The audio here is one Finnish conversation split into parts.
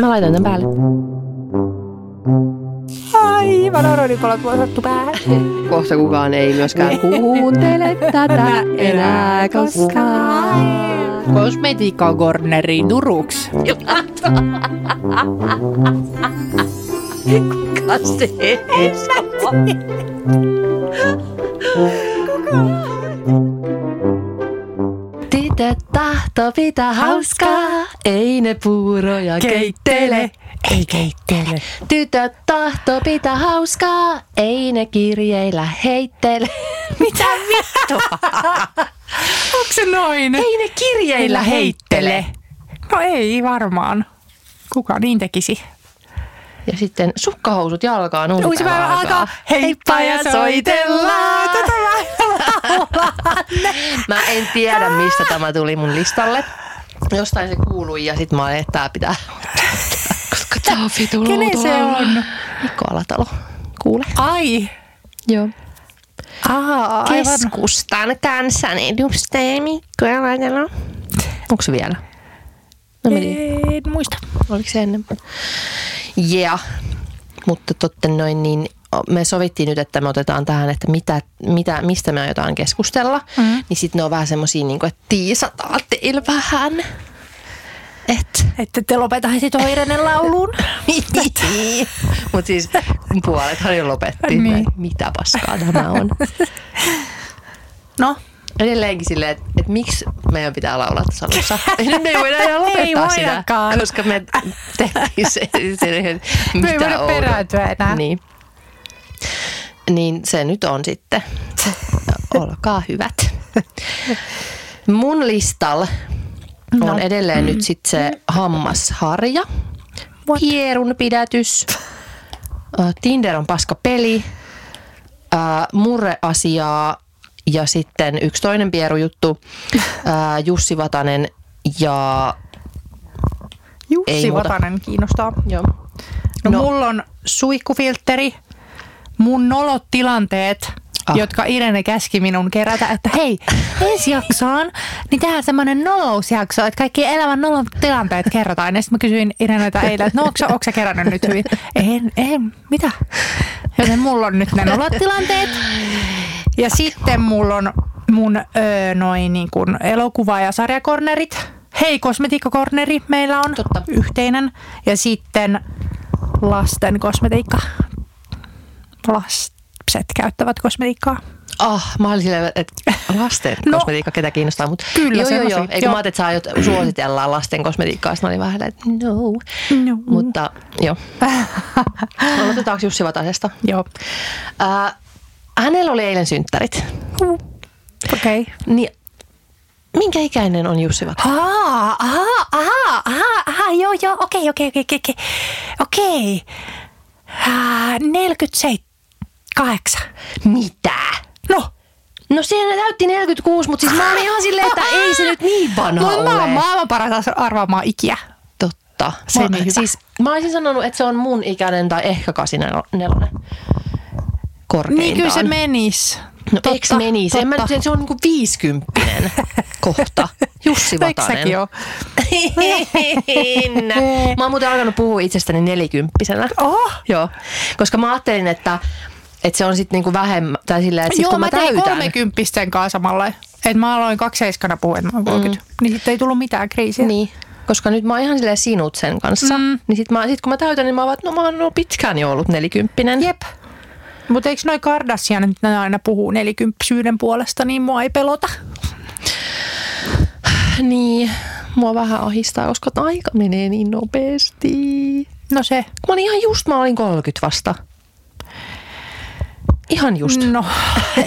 Mä laitan tämän päälle. Aivan oronipalot vuosattu päähän. Kohta kukaan ei myöskään kuuntele tätä enää koskaan. Kosmetiikka Corneri Turuks. Kuka se Tytöt tahto pitää hauskaa, ei ne puuroja keittele. Ei keittele. Tytöt tahto pitää hauskaa, ei ne kirjeillä heittele. Mitä vittua? Onko se noin? Ei ne kirjeillä heittele. No ei varmaan. Kuka niin tekisi? Ja sitten sukkahousut jalkaan uusi, Uusi päivä alkaa. Heippa ja soitellaan. Tätä Mä en tiedä, mistä tämä tuli mun listalle. Jostain se kuului ja sitten mä olin, että tää pitää koska tää on vitu Kenen se on? Mikko Alatalo. Kuule. Ai. Joo. Aivan. Keskustan kansanedustaja Mikko Alatalo. Onko se vielä? No. En muista. Oliko se ennen? Yeah. Mutta totta noin, niin me sovittiin nyt, että me otetaan tähän, että mitä, mitä, mistä me aiotaan keskustella. Mm. Niin sitten ne on vähän semmosia, niin kuin, että tiisataan teillä vähän. Et. Että te lopetaisitte oireinen lauluun. Mutta siis puolethan jo lopetti. Niin. Niin. Mitä paskaa tämä on. No, Edelleenkin silleen, että, että miksi meidän pitää laulaa tässä alussa. Nyt me ei voida enää lopettaa Ei sitä, koska me tehtiin se, se Me ei mitä voida perääntyä enää. Niin. Niin se nyt on sitten. Olkaa hyvät. Mun listalla on No. edelleen nyt sitten se hammasharja, What? hierun pidätys, Tinder on paska peli, äh, murreasiaa ja sitten yksi toinen pierujuttu, Jussi Vatanen ja... Jussi Ei muuta. Vatanen kiinnostaa. Joo. No, No. mulla on suihkufiltteri, mun nolot tilanteet, Ah. jotka Irene käski minun kerätä, että hei, ensi jaksoon, niin tehdään semmoinen nolousjakso, että kaikki elämän nolot tilanteet kerrotaan. Ja sitten mä kysyin Ireneltä eilen, että no onko, onko sä kerännyt nyt hyvin? En, en, mitä? Joten mulla on nyt ne nolot tilanteet. Ja sitten mulla on mun öö, noin niin kuin elokuva- ja sarjakornerit. Hei, kosmetiikkakorneri meillä on Totta. yhteinen. Ja sitten lasten kosmetiikka. Lapset käyttävät kosmetiikkaa. Ah, mä olin silleen, että lasten No. kosmetiikka ketä kiinnostaa, mutta Kyllä, joo, joo, joo. Eikö mä ajattelin, että sä aiot suositellaan lasten kosmetiikkaa, sitten olin vähän, että no. No. Mutta joo. Aloitetaanko Jussi Vatasesta? Joo. Äh, hänellä oli eilen synttärit. Okei. Okay. Niin, minkä ikäinen on Jussi Vatanen? Ahaa, ahaa, ahaa, ahaa, joo, joo, okei, okei, okei, okei, okei. Okei. Ah, 48. Mitä? No, No siinä täytti 46, mutta siis mä olin ihan silleen, että ei se nyt niin vanha no ole. mä oon maailman paras arvaamaan ikiä. Totta. Se mä, hyvä. Siis, mä olisin sanonut, että se on mun ikäinen tai ehkä 84. Korkeintaan. Niin kyllä se menis. No eikö meni? Se, en mä, se on niinku viisikymppinen kohta. Jussi No, eikö Vatanen. säkin oo? mä oon muuten alkanut puhua itsestäni nelikymppisenä. Oh. Joo, koska mä ajattelin, että, että se on sitten niinku vähemmän, tai silleen, että sit Joo, kun mä, mä tein täytän. kolmekymppisten kanssa samalla. Että mä aloin kakseiskana puhua, että mä oon 30. Mm. Niin sitten ei tullut mitään kriisiä. Niin, koska nyt mä oon ihan silleen sinut sen kanssa. Mm. Niin sit, mä, sit kun mä täytän, niin mä oon, että no mä oon no pitkään jo ollut nelikymppinen. Jep. Mutta eikö noi Kardashianit ne aina puhuu nelikymppisyyden puolesta, niin mua ei pelota. Niin, mua vähän ahistaa, koska aika menee niin nopeasti. No se. Mä olin ihan just, mä olin 30 vasta. Ihan just. No,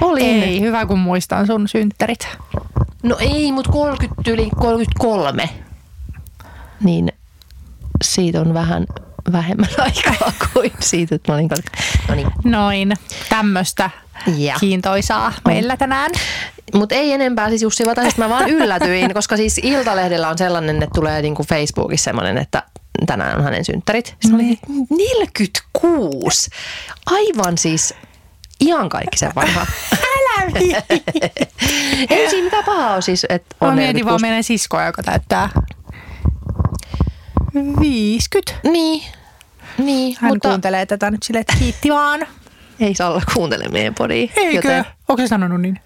Olin. ei. Hyvä, kun muistan sun synttärit. No ei, mutta 30 yli 33. Niin siitä on vähän vähemmän aikaa kuin siitä, että mä olin 30. No niin. Noin. Tämmöistä Ja. kiintoisaa meillä tänään. Mutta ei enempää siis Jussi Vatasesta. Mä vaan yllätyin, koska siis Iltalehdellä on sellainen, että tulee niinku Facebookissa sellainen, että tänään on hänen synttärit. Sitten olin, että 46. Aivan siis ihan kaikki sen vanha. Älä Ei siinä mitään pahaa ole siis, että on Mä mietin vaan 46. meidän siskoa, joka täyttää 50. Niin, niin Hän mutta kuuntelee tätä nyt silleen, että kiitti vaan. ei saa olla kuuntele meidän podia. Eikö? Onko se sanonut niin?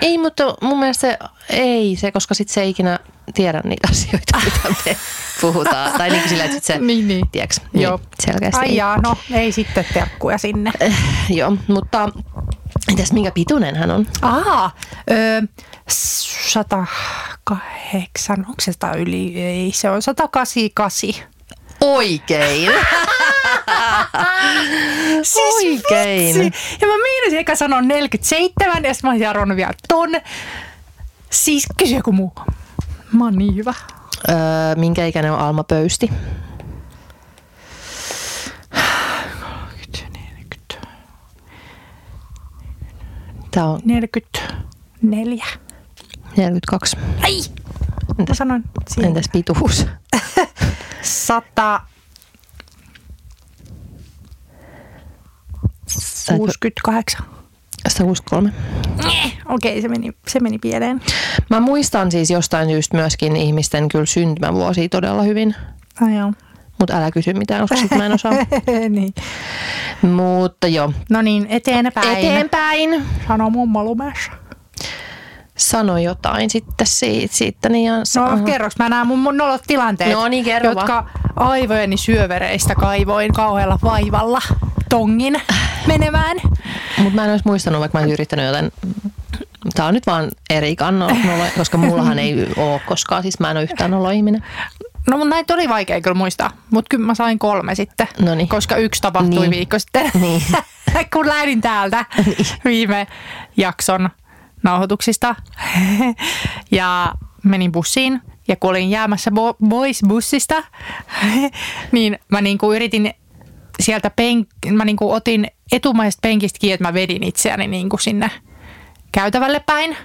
Ei, mutta mun mielestä se, ei se, koska sit se ei ikinä tiedä niitä asioita, mitä me puhutaan. Tai niin sillä, että sit se, Niin, niin. tiedätkö, niin, Joo. selkeästi. Ai jaa, no ei sitten terkkuja sinne. Joo, mutta entäs minkä pituinen hän on? Aha, ö, 108, onko se 100 yli? Ei, se on 188. Oikein. Oikein. Siis vitsi. Ja mä meinasin eka sanoa 47 ja sitten mä arvonnut vielä ton. Siis kysy joku muu. Mä oon niin hyvä. Öö, minkä ikäinen on Alma Pöysti? Tämä on 44. 42. Ai! Mä sanoin siinä. Entäs pituus? 100, Sä et- 68. 163. Okei, se meni, se meni pieleen. Mä muistan siis jostain syystä myöskin ihmisten kyllä syntymävuosia todella hyvin. Ai joo. Mutta älä kysy mitään, koska sit mä en osaa. niin. Mutta joo. No niin, eteenpäin. Eteenpäin. Sano mummo lumessa. Sano jotain sitten siitä, siitä niin ja No kerroks mä nämä mun, mun nolot tilanteet, No niin, kerro jotka aivojeni syövereistä kaivoin kauhealla vaivalla tongin menemään. Mutta mä en olisi muistanut, vaikka mä olisin yrittänyt joten Tää on nyt vaan eri kanno, koska mullahan ei ole koskaan, siis mä en ole yhtään olo ihminen. No mun näitä oli vaikea kyllä muistaa, mutta kyllä mä sain kolme sitten, Noniin. koska yksi tapahtui Niin. viikko sitten, Niin. kun lähdin täältä viime jakson nauhoituksista ja menin bussiin ja kun olin jäämässä bo- pois bussista, niin mä niinku yritin sieltä penk- mä niinku otin etumaisesta penkistä kiinni, että mä vedin itseäni niinku sinne käytävälle päin.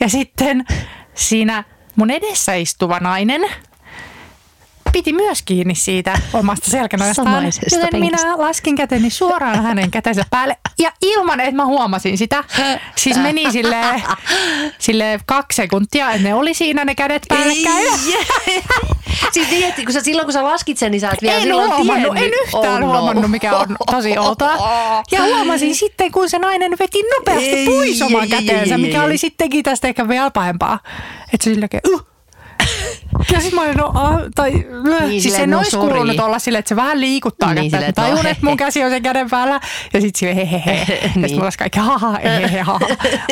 ja sitten siinä mun edessä istuva nainen piti myös kiinni siitä omasta selkänojastaan. Joten penkistä. minä laskin käteni suoraan hänen kätensä päälle ja ilman, että mä huomasin sitä. Siis meni sille, sille kaksi sekuntia, että ne oli siinä ne kädet päällekkäin. siis että kun sä, silloin kun sä laskit sen, niin sä et vielä En silloin huomannut, en yhtään Oh no. huomannut, mikä on tosi outoa. Ja huomasin sitten, kun se nainen veti nopeasti pois oman käteensä, ei, mikä oli sittenkin tästä ehkä vielä pahempaa. Että se silläkin, uh. Ja olin, no, ah, tai, äh. Niin, siis silleen, sen no olisi sorry. kuulunut olla silleen, että se vähän liikuttaa Niin, kättä. silleen, Että että no, tajun, he, että mun he. käsi on sen käden päällä. Ja sitten sille hehehe. Ja sitten Niin. mulla olisi kaikki haha, hehehe, haha.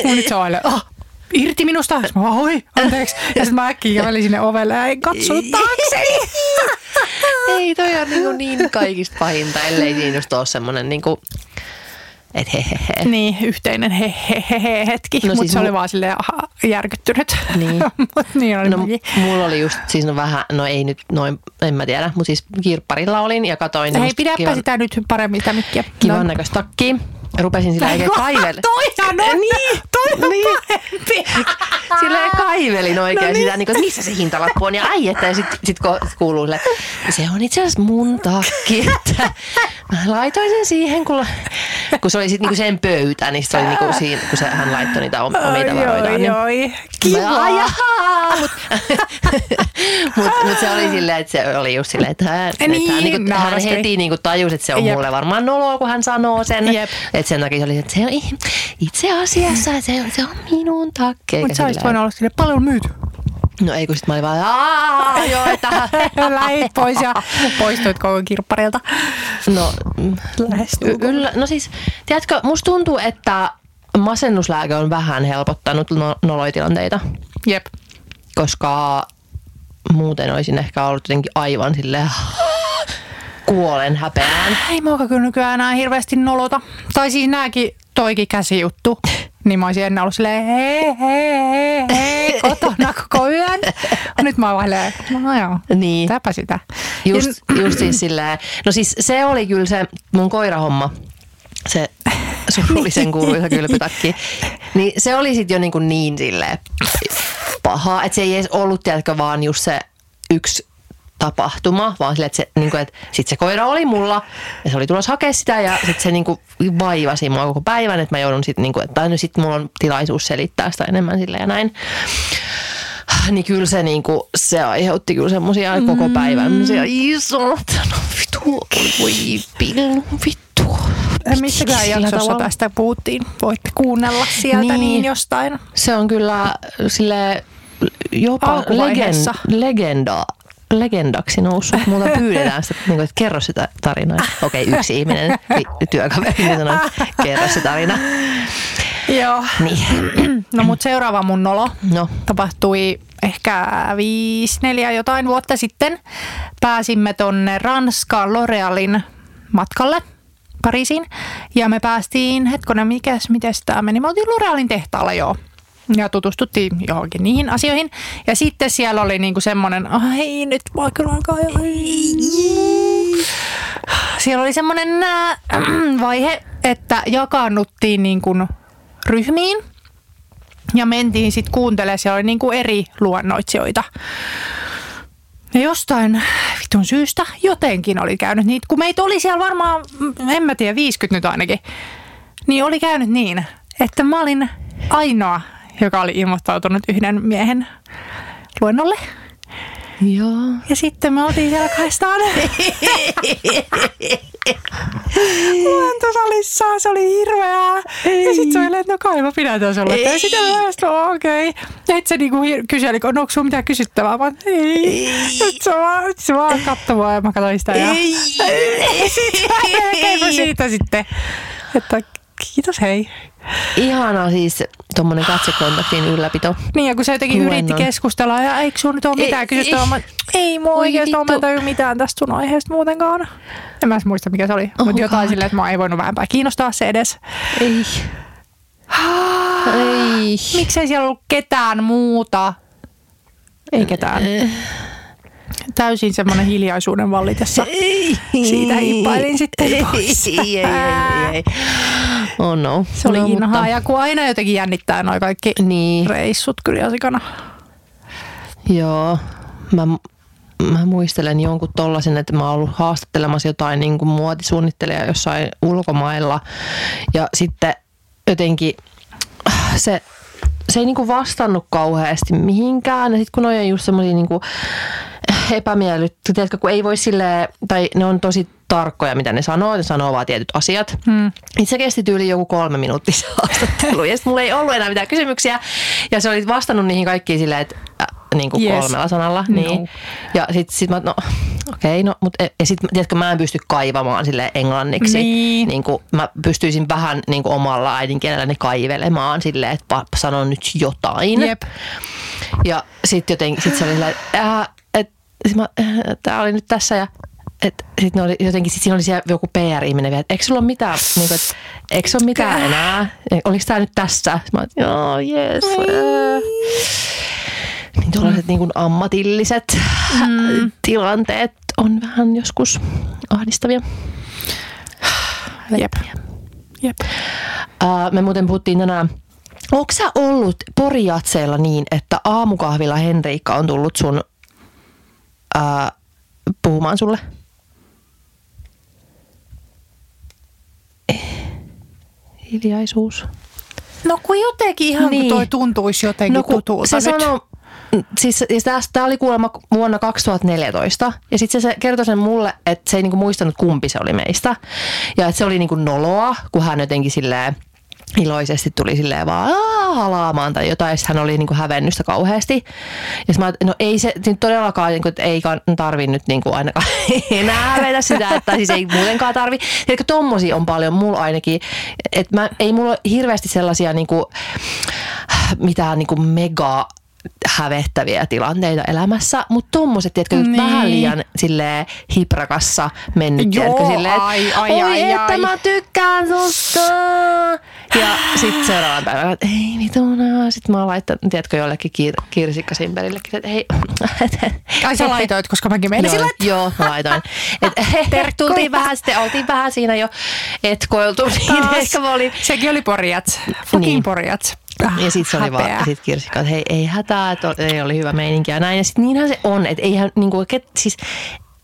Mun nyt se on aina, ah, irti minusta. Sitten mä oi, anteeksi. Ja sitten mä äkkiä kävelin sinne ovelle ja en katsonut taakseni. Ei, toi on niin, niin kaikista pahinta, ellei siinä just ole semmoinen niin kuin, että hehehe. Niin, yhteinen he, he, he, he hetki, No no, mutta siis se mu- oli vaan silleen aha, järkyttynyt. Niin. Mut niin oli No mulla oli just siis no vähän, no ei nyt noin, en mä tiedä, mutta siis kirpparilla olin ja katoin Hei, pidäpä kivan, sitä nyt paremmin sitä mikkiä. kivan näköistä takkia. Rupesin sillä oikein kaivelle. Toihan on, Niin, toi on niin. pahempi. Silleen kaivelin oikein No niin. sitä, niin kuin, että missä se hintalappu on ja ai, että ja sitten sit kuuluu sille, se on itse asiassa mun takki, että mä laitoin sen siihen, kun, kun se oli sitten niinku sen pöytä, niin se oli niinku siinä, kun se, hän laittoi niitä om- omia tavaroitaan. niin- oi, Mä, "Ai, kiva. jaha, mut, mut, se oli silleen, että se oli just silleen, että hän, Niin, että hän, niinku, hän naureskeli. heti niinku tajusi, että se on Jep. mulle varmaan noloa, kun hän sanoo sen. Jep. Että sen takia se oli, että se on itse asiassa, se, on- se on minun eikä Mutta sä olisit voinut olla silleen paljon myyty. No ei, kun sit mä olin vaan, aah, joo, että... Lähit pois ja poistuit koko kirpparilta. No, mm, Lähestulkoon. y- yllä, no siis, tiedätkö, musta tuntuu, että masennuslääke on vähän helpottanut no, noloitilanteita, Jep. koska muuten olisin ehkä ollut jotenkin aivan silleen kuolen häpeään. Ei mua kyllä nykyään enää hirveästi nolota. Tai siis nääkin toikin käsijuttu. Niin mä olisin ennen ollut silleen hei, hei, hei, hei, kotona koko yön. Nyt mä oon silleen, no joo, Niin. täpä sitä. Just, just siis silleen, no siis se oli kyllä se mun koirahomma, se surullisen kuuluisa kylpytakki. Niin se oli sitten jo niin, kuin niin silleen paha, että se ei edes ollut, tiedätkö, vaan just se yksi tapahtuma, vaan silleen, että, se, niin kuin, että sit se koira oli mulla ja se oli tulossa hakea sitä ja sitten se niin kuin vaivasi mua koko päivän, että mä joudun sitten, niin kuin, tai no sitten mulla on tilaisuus selittää sitä enemmän sille ja näin. Niin kyllä se, niin kuin, se aiheutti kyllä semmosia mm. koko päivän, isot, no vitu, voi pillu, vittu. Missäkään jaksossa tavalla. tästä puhuttiin? Voitte kuunnella sieltä niin, Niin. jostain. Se on kyllä sille jopa legend, legenda, legendaksi noussut. Multa pyydetään sitä, niin kuin, että kerro sitä tarinaa. Okei, yksi ihminen, työkaveri, niin sanoi, että kerro se tarina. Joo. Niin, No mut seuraava mun nolo no, tapahtui ehkä viisi, neljä jotain vuotta sitten. Pääsimme tonne Ranskaan L'Orealin matkalle Pariisiin. Ja me päästiin, hetkonen, mikäs, miten tämä meni? Me oltiin L'Orealin tehtaalla joo. Ja tutustuttiin johonkin niihin asioihin. Ja sitten siellä oli niinku semmoinen, ai nyt voi kyllä alkaa jo. Siellä oli semmoinen äh, vaihe, että jakaannuttiin niin kuin ryhmiin ja mentiin sitten kuuntelemaan, siellä oli niin kuin eri luennoitsijoita. Ja jostain vitun syystä jotenkin oli käynyt niin, kun meitä oli siellä varmaan, mm, en mä tiedä, 50 nyt ainakin, niin oli käynyt niin, että mä olin ainoa, joka oli ilmoittautunut yhden miehen luennolle. joo. Ja sitten me oltiin siellä kahdestaan luentosalissa. Se oli hirveää. Ja sitten se oli, että no kai mä pidän tässä olla. Ja sitten mä no okei. Okay. Ja sitten se niinku kyseli, no onko sulla mitään kysyttävää? Mä olin, ei. Nyt se vaan, nyt se vaan mua ja mä katsoin sitä. Ja sitten mä siitä sitten, että kiitos hei. Ihana siis tuommoinen katsekontaktin ylläpito. Niin ja kun se jotenkin Luennon. yritti keskustella ja eikö sun nyt ole Ei, mitään ei. Mä, ei mulla Oi oikeastaan ole tajua mitään tästä sun aiheesta muutenkaan. En mä edes muista mikä se oli, Oh mutta jotain silleen, että mä ei voinut vähempää kiinnostaa se edes. Ei. Ei. Miksei siellä ollut ketään muuta? Ei ketään. Täysin semmoinen hiljaisuuden vallitessa. Siitä hiippailin sitten Ei, pois. ei, ei, ei, ei. Oh no. Se oli no, inhaa mutta- ja kun aina jotenkin jännittää noi kaikki Niin, reissut kyllä joo. Mä, mä muistelen jonkun tollasen, että mä oon ollut haastattelemassa jotain niin kuin muotisuunnittelijaa jossain ulkomailla. Ja sitten jotenkin äh, se, se ei niin kuin vastannut kauheasti mihinkään. Ja sitten kun ne on just semmoisia niin kuin epämiellyttä, tiedätkö, kun ei voi silleen, tai ne on tosi tarkkoja, mitä ne sanoo, ne sanoo vaan tietyt asiat. Hmm. Se kesti tyyli joku kolme minuuttia haastattelu, ja sitten mulla ei ollut enää mitään kysymyksiä, ja se oli vastannut niihin kaikkiin silleen, että niin kuin Yes. kolmella sanalla. No. Niin. Ja sitten sit mä, no okei, okay, no, mutta ja sitten tiedätkö, mä en pysty kaivamaan sille englanniksi. Niin. Niin kuin, mä pystyisin vähän niin kuin omalla äidinkielelläni kaivelemaan silleen, että sanon nyt jotain. Jep. Ja sitten jotenkin sit se oli silleen, että äh, et, sit mä, äh, tää oli nyt tässä ja et, sit ne oli jotenkin, sit siinä oli siellä joku PR-ihminen vielä, että eikö sulla ole mitään, niin kuin, että eikö ole mitään enää, oliko tämä nyt tässä? Mä joo, yes. Äh. Niin tuollaiset niin kuin ammatilliset mm. tilanteet on vähän joskus ahdistavia. Jep. Jep. Uh, me muuten puhuttiin tänään, onko sä ollut porijatseilla niin, että aamukahvilla Henriikka on tullut sun uh, puhumaan sulle? Eh, Hiljaisuus. No kun jotenkin ihan niin. Kun toi tuntuisi jotenkin no, kun tutulta se nyt. sanoo, siis tämä oli kuulemma vuonna 2014 ja sitten se, se kertoi sen mulle, että se ei niinku muistanut kumpi se oli meistä ja että se oli niinku noloa, kun hän jotenkin silleen iloisesti tuli silleen vaan "Aa, halaamaan tai jotain, ja hän oli niinku hävennyt sitä kauheasti. Ja mä no ei se nyt todellakaan, niinku, että ei tarvi nyt niinku ainakaan enää hävetä sitä, että siis ei muutenkaan tarvi. Tiedätkö, tommosia on paljon mulla ainakin, että ei mulla ole hirveästi sellaisia niinku, mitään niinku mega hävettäviä tilanteita elämässä, mutta tommoset, tiedätkö, niin. Vähän liian silleen hiprakassa mennyt, Joo, tiedätkö, silleen, että ai, ai, oi, ai, että ai. mä tykkään susta. Ja sitten seuraavan päivänä, että ei vituna. Sitten mä oon laittanut, tiedätkö, jollekin kir- kirsikkasimperillekin, että hei. Ai sä laitoit, koska mäkin meinasin Joo, joo, mä laitoin. Et, tultiin vähän, sitten oltiin vähän siinä jo etkoiltu, niin ehkä mä olin Sekin oli porjats. Fucking Niin. porjats. Ah, ja sitten se oli vaan, sit Kirsi että hei, ei hätää, että ei oli hyvä meininki ja näin. Ja sitten niinhän se on, että eihän niinku, ket, siis,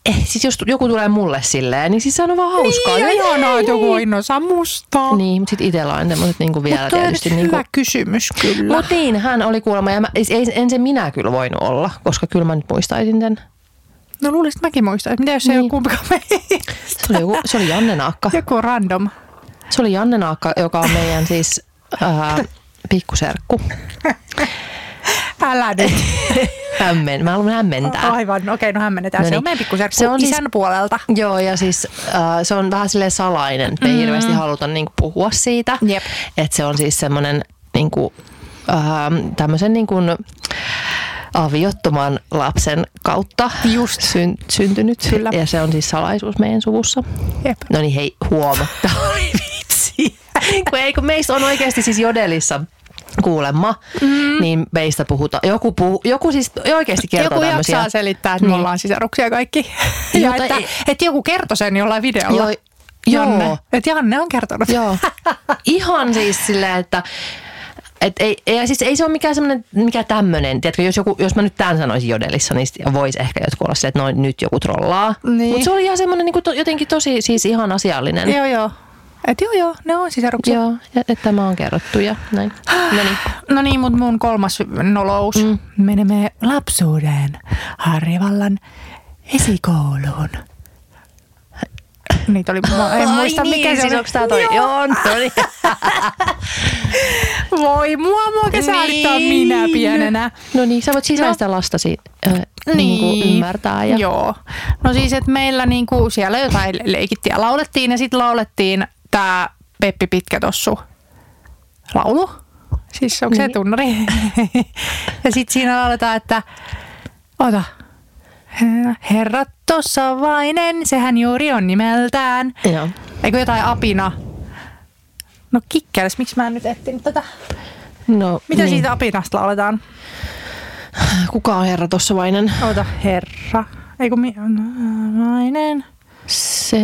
eh, siis jos joku tulee mulle silleen, niin siis se on vaan hauskaa. Niin, ja ihanaa, että joku ei. on innoissaan musta. Niin, mutta sitten itsellä on tämmöiset niinku vielä Mutta on tietysti. nyt Niinku, hyvä kysymys kyllä. mutta niin, hän oli kuulemma, ja mä, ei, en se minä kyllä voinut olla, koska kyllä mä nyt muistaisin sen. No luulisin, että mäkin muistan. että Mitä jos se ei Niin. ole kumpikaan meistä? Se oli, joku, se oli Janne Naakka. Joku random. Se oli Janne Naakka, joka on meidän siis ää, pikkuserkku. Älä nyt. Hämmen, mä haluan hämmentää. Aivan, okei, no hämmennetään. No se niin. on meidän pikkuserkku Se on siis- isän puolelta. Joo, ja siis äh, se on vähän silleen salainen. Me ei hirveästi haluta niinku puhua siitä. Jep. Että se on siis semmoinen niinku, äh, tämmöisen niinku, aviottoman lapsen kautta Just. Syn, syntynyt. Kyllä. Ja se on siis salaisuus meidän suvussa. Jep. No niin hei, huomatta oli vitsi. kun, ei, kun meistä on oikeasti siis jodelissa kuulemma, mm. niin meistä puhutaan. Joku, puhu, joku siis oikeasti kertoo Joku tämmöisiä. jaksaa selittää, että me Niin. ollaan sisaruksia kaikki. ja Jota että, ei- että joku kertoi sen jollain videolla. Joo, Janne. joo. Että Janne on kertonut. Joo. Ihan siis silleen, että et ei, ei, siis ei se ole mikään semmoinen, mikä tämmöinen. Tiedätkö, jos, joku, jos mä nyt tämän sanoisin jodelissa, niin voisi ehkä jotkut olla silleen, että noin nyt joku trollaa. Niin. Mutta se oli ihan semmoinen niin to, jotenkin tosi siis ihan asiallinen. Joo, joo. Et joo, joo, ne on sisaruksia. Joo, että tämä on kerrottu ja näin. No niin. No niin, mutta mun kolmas nolous. Mm. Menemme lapsuuden Harjavallan esikouluun. Niitä oli, mä en muista Ai mikä niin, se siis oli. onks tää toi? Joo, no niin. Voi mua, mua kesähdittaa Niin. minä pienenä. No niin, sä voit sisäistä lastasi äh, niin. Niin kuin ymmärtää. Ja... Joo. No siis, että meillä niinku siellä jotain leikittiin ja laulettiin ja sitten laulettiin tämä Peppi Pitkätossu laulu. Siis onko se Niin. tunnari? ja sitten siinä lauletaan, että ota. Herra Tossavainen, sehän juuri on nimeltään. Joo. Eikö jotain apina? No kikkeles, miksi mä en nyt etsinyt tätä? No, Mitä niin. siitä apinasta lauletaan? Kuka on herra Tossavainen? Ota, herra. Eikö mi... Nainen. Se...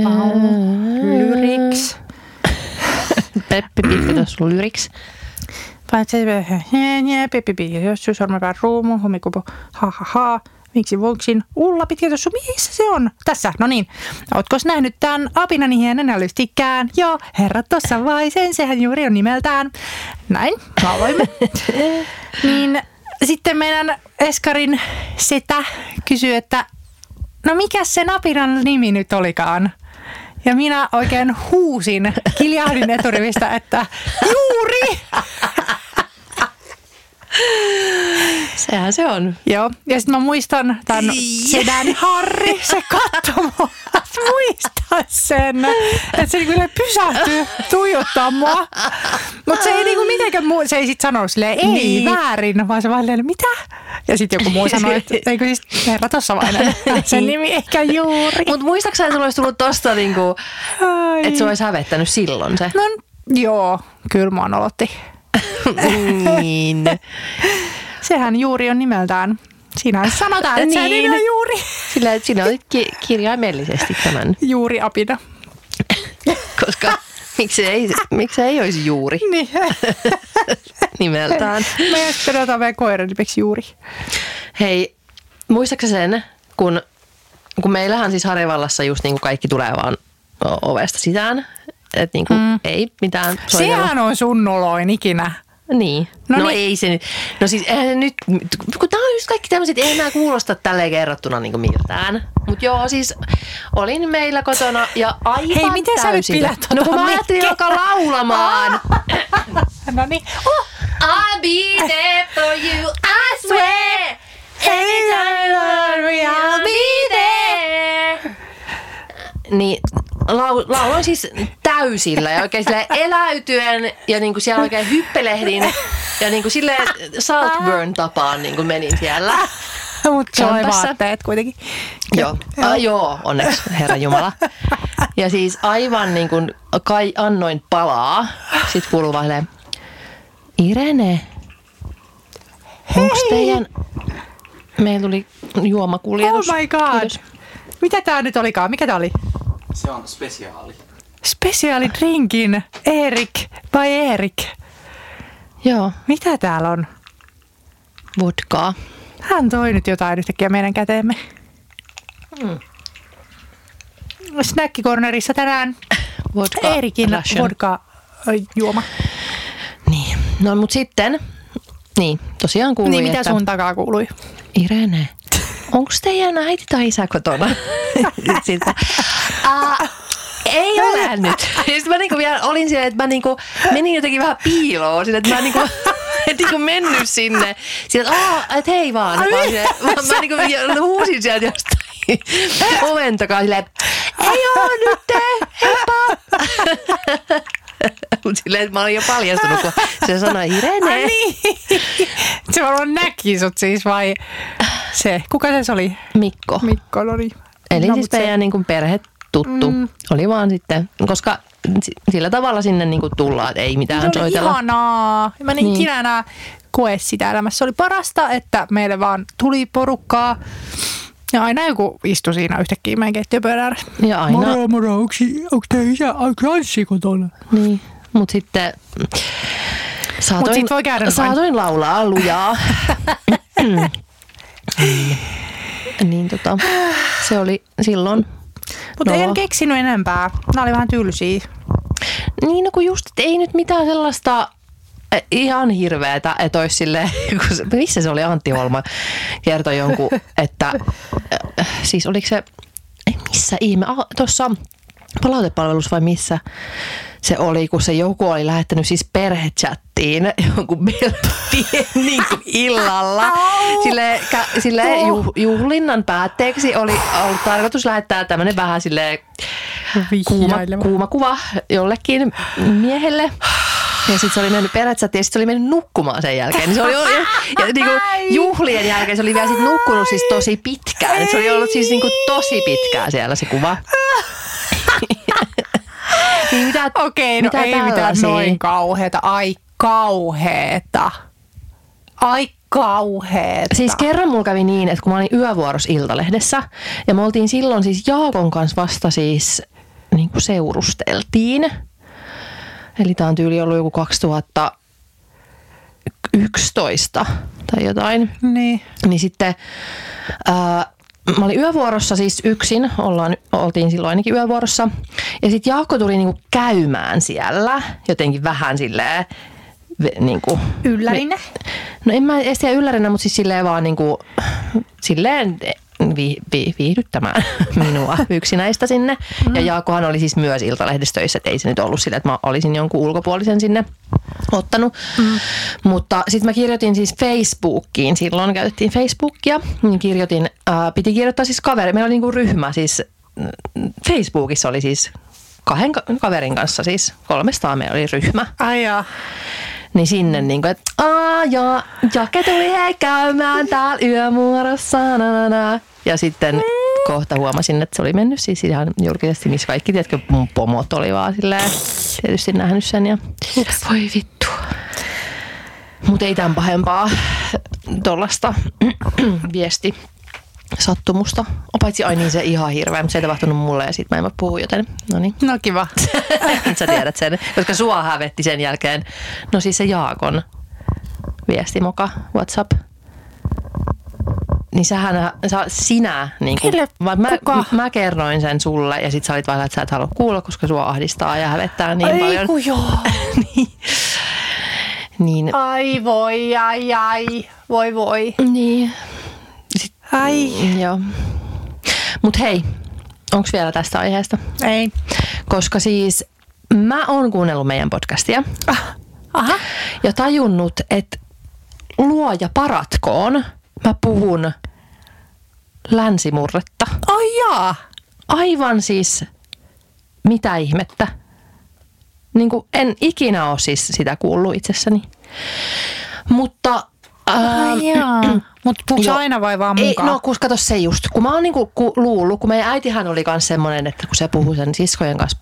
Lyriks. Peppi Pitkä tuossa lyriks. Paitsi Peppi jos sormenpään ruumu, homikupu, ha ha ha. Miksi vonksin? Ulla pitkä tuossa, missä se on? Tässä, no niin. Ootko nähnyt tämän apinani hienen älystikään? Joo, herra tossa vai sen, sehän juuri on nimeltään. Näin, lauloimme. niin sitten meidän Eskarin setä kysyy, että no mikä sen apinan nimi nyt olikaan? Ja minä oikein huusin, kiljahdin eturivistä, että juuri! Sehän se on. Joo, ja sitten mä muistan tämän sedän Harri, se katsoi mua. Muistan sen, että se niinku pysähtyi tuijottaa mua. Mutta se ei niinku mitenkään muu, se ei sit sanonut silleen, ei Niin. väärin, vaan se vaan silleen, mitä? Ja sitten joku muu sanoi, että eikö siis herra tossavainen, sen nimi ehkä juuri. Mutta muistaakseni että sulla olisi tullut tosta, niinku, että se olisi hävettänyt silloin se? No joo, kyllä mua nolotti. Niin. Sehän juuri on nimeltään. Siinähän sanotaan, että Niin. on juuri. Sillä, että sinä olit ki- kirjaimellisesti tämän, Juuri apina. koska miksi ei, miksi ei olisi juuri Niin. nimeltään. Sitten otetaan meidän koiran nimeksi juuri. Hei, muistaaksä sen, kun, kun meillähän siis Harjavallassa just niin kuin kaikki tulee vaan ovesta sisään. Että niin kuin mm. ei mitään soitella. Sehän on sun noloin ikinä. Niin. No No, niin. ei se nyt. No siis eihän se nyt, kun tää on just kaikki tämmöiset, eihän nämä kuulosta tälleen kerrottuna niin kuin miltään. Mutta joo, siis olin meillä kotona ja aivan Hei, miten sä nyt pidät tota No kun mä ajattelin alkaa laulamaan. No niin. Oh, I'll be there for you, I swear. Anytime I'll be there. Niin, lau, lauloin siis täysillä ja oikein silleen eläytyen ja niinku siellä oikein hyppelehdin ja niinku silleen Saltburn tapaan niinku menin siellä. mutta Kämpässä. vaatteet kuitenkin. Joo, ah, joo, onneksi Herra Jumala. Ja siis aivan niin kuin kai annoin palaa. Sitten kuuluu vaan silleen, Irene, onko teidän... Meillä tuli juomakuljetus. Oh my god. Kiitos. Mitä tää nyt olikaan? Mikä tää oli? Se on spesiaali. Special drinkin Erik by Erik. Joo, Mitä täällä on? vodkaa. Hän toi nyt jotain yhtäkkiä meidän käteemme. Mm. Snackikornerissa tänään Vodka ration. vodka juoma. Niin, no mut sitten, niin tosiaan kuului, Niin mitä että sun takaa kuului? Irene, onko teidän äiti tai isä kotona? Sitten, "Aa, ei ole nyt. Ja Sitten mä niinku vielä olin siellä, että mä niinku menin jotenkin vähän piiloon, sille, että mä niinku, et niinku mennyt sinne. Sille, että, "Aa, et hei vaan. Mä, olin silleen, mä, mä niinku huusin sieltä jostain oven takaa silleen, ei oo nyt te, heippa. Mut silleen, että mä olin jo paljastunut, kun se sanoi Irene. Ai niin. Se varmaan näki sut siis vai se? Kuka se oli? Mikko. Mikko, no niin. Eli no, siis mut se- meidän niin kuin perhe tuttu. Mm. Oli vaan sitten, koska si- sillä tavalla sinne niin kuin tullaan, että ei mitään Se oli soitella. ihanaa. Mä en Niin. ikinä enää koe sitä elämässä. Se oli parasta, että meille vaan tuli porukkaa. Ja aina joku istui siinä yhtäkkiä meidän keittiöpöydän ääressä. Ja aina, Moro, moro, onko, onko teidän isä, Anssi kotona? niin, mutta sitten saatoin, sit voi käydä saatoin laulaa lujaa. niin, niin tota, se oli silloin. Mutta No. en keksinyt enempää. Nämä oli vähän tylsiä. Niin, no kun just, että ei nyt mitään sellaista eh, ihan hirveätä, että olisi silleen, kun missä se oli Antti Holma kertoi jonkun, että äh, siis oliko se, missä ihme, tuossa palautepalvelussa vai missä se oli, kun se joku oli lähettänyt siis perhechattiin jonkun melodien niin kuin illalla. Sille, kä, sille juh, juhlinnan päätteeksi oli ollut tarkoitus lähettää tämmöinen vähän silleen kuuma, kuuma kuva jollekin miehelle. Ja sitten se oli mennyt perätsät ja sitten se oli mennyt nukkumaan sen jälkeen. Niin se oli, ja, ja niin kuin juhlien jälkeen se oli vielä sit nukkunut siis tosi pitkään. Se oli ollut siis niin kuin tosi pitkään siellä se kuva. Niin mitä, Okei, no mitä ei mitään noin kauheeta. Ai kauheeta. Ai kauheeta. Siis kerran mulla kävi niin, että kun mä olin yövuorossa Iltalehdessä ja me oltiin silloin siis Jaakon kanssa vasta siis niin kuin seurusteltiin. Eli tää on tyyli ollut joku 2011 tai jotain. Niin. Niin sitten ää, mä olin yövuorossa siis yksin, ollaan, oltiin silloin ainakin yövuorossa. Ja sitten Jaakko tuli niinku käymään siellä jotenkin vähän silleen niinku, Yllärinä. No en mä edes tiedä yllärinä, mutta siis silleen vaan niinku, silleen vi, vi, viihdyttämään minua yksinäistä sinne. Mm. Ja Jaakohan oli siis myös Iltalehdessä töissä, että ei se nyt ollut silleen, että mä olisin jonkun ulkopuolisen sinne ottanut. Mm. Mutta sitten mä kirjoitin siis Facebookiin, silloin käytettiin Facebookia, niin kirjoitin, ää, piti kirjoittaa siis kaveri, meillä oli niinku ryhmä siis, mm, Facebookissa oli siis kahden ka- kaverin kanssa siis, 300 meillä oli ryhmä. Ai jaa. Niin sinne niin kuin, että aa ja Jake tuli hei käymään täällä yömuorossa, na, na, na. Ja sitten kohta huomasin, että se oli mennyt siis ihan julkisesti, missä kaikki, tiedätkö, mun pomot oli vaan silleen, tietysti nähnyt sen ja voi vittu. Mutta ei tämän pahempaa tuollaista viesti sattumusta. Paitsi ai niin se ihan hirveä, mutta se ei tapahtunut mulle ja siitä mä en voi puhua, joten no niin. No kiva. Sä tiedät sen, koska sua hävetti sen jälkeen. No siis se Jaakon viestimoka, WhatsApp. Niin sähän, sä, sinä, niin kuin, Kelle? vaan mä, Kuka? mä, kerroin sen sulle ja sit sä olit vaan, että sä et halua kuulla, koska sua ahdistaa ja hävettää niin Ai paljon. kun joo. niin, niin, Ai voi, ai ai. Voi voi. niin. Sit, Ai. joo. Mut hei, onks vielä tästä aiheesta? Ei. Koska siis mä oon kuunnellut meidän podcastia Ah. Aha. ja tajunnut, että luoja paratkoon mä puhun länsimurretta. Ai jaa. Aivan siis mitä ihmettä. Niin kuin en ikinä ole siis sitä kuullut itsessäni. Mutta... ää, Ai jaa. Mutta puhuuko Joo. aina vai vaan Ei, mukaan? no kun kato se just, kun mä oon niinku ku, luullut, kun meidän äitihän oli myös semmoinen, että kun se puhuu sen siskojen kanssa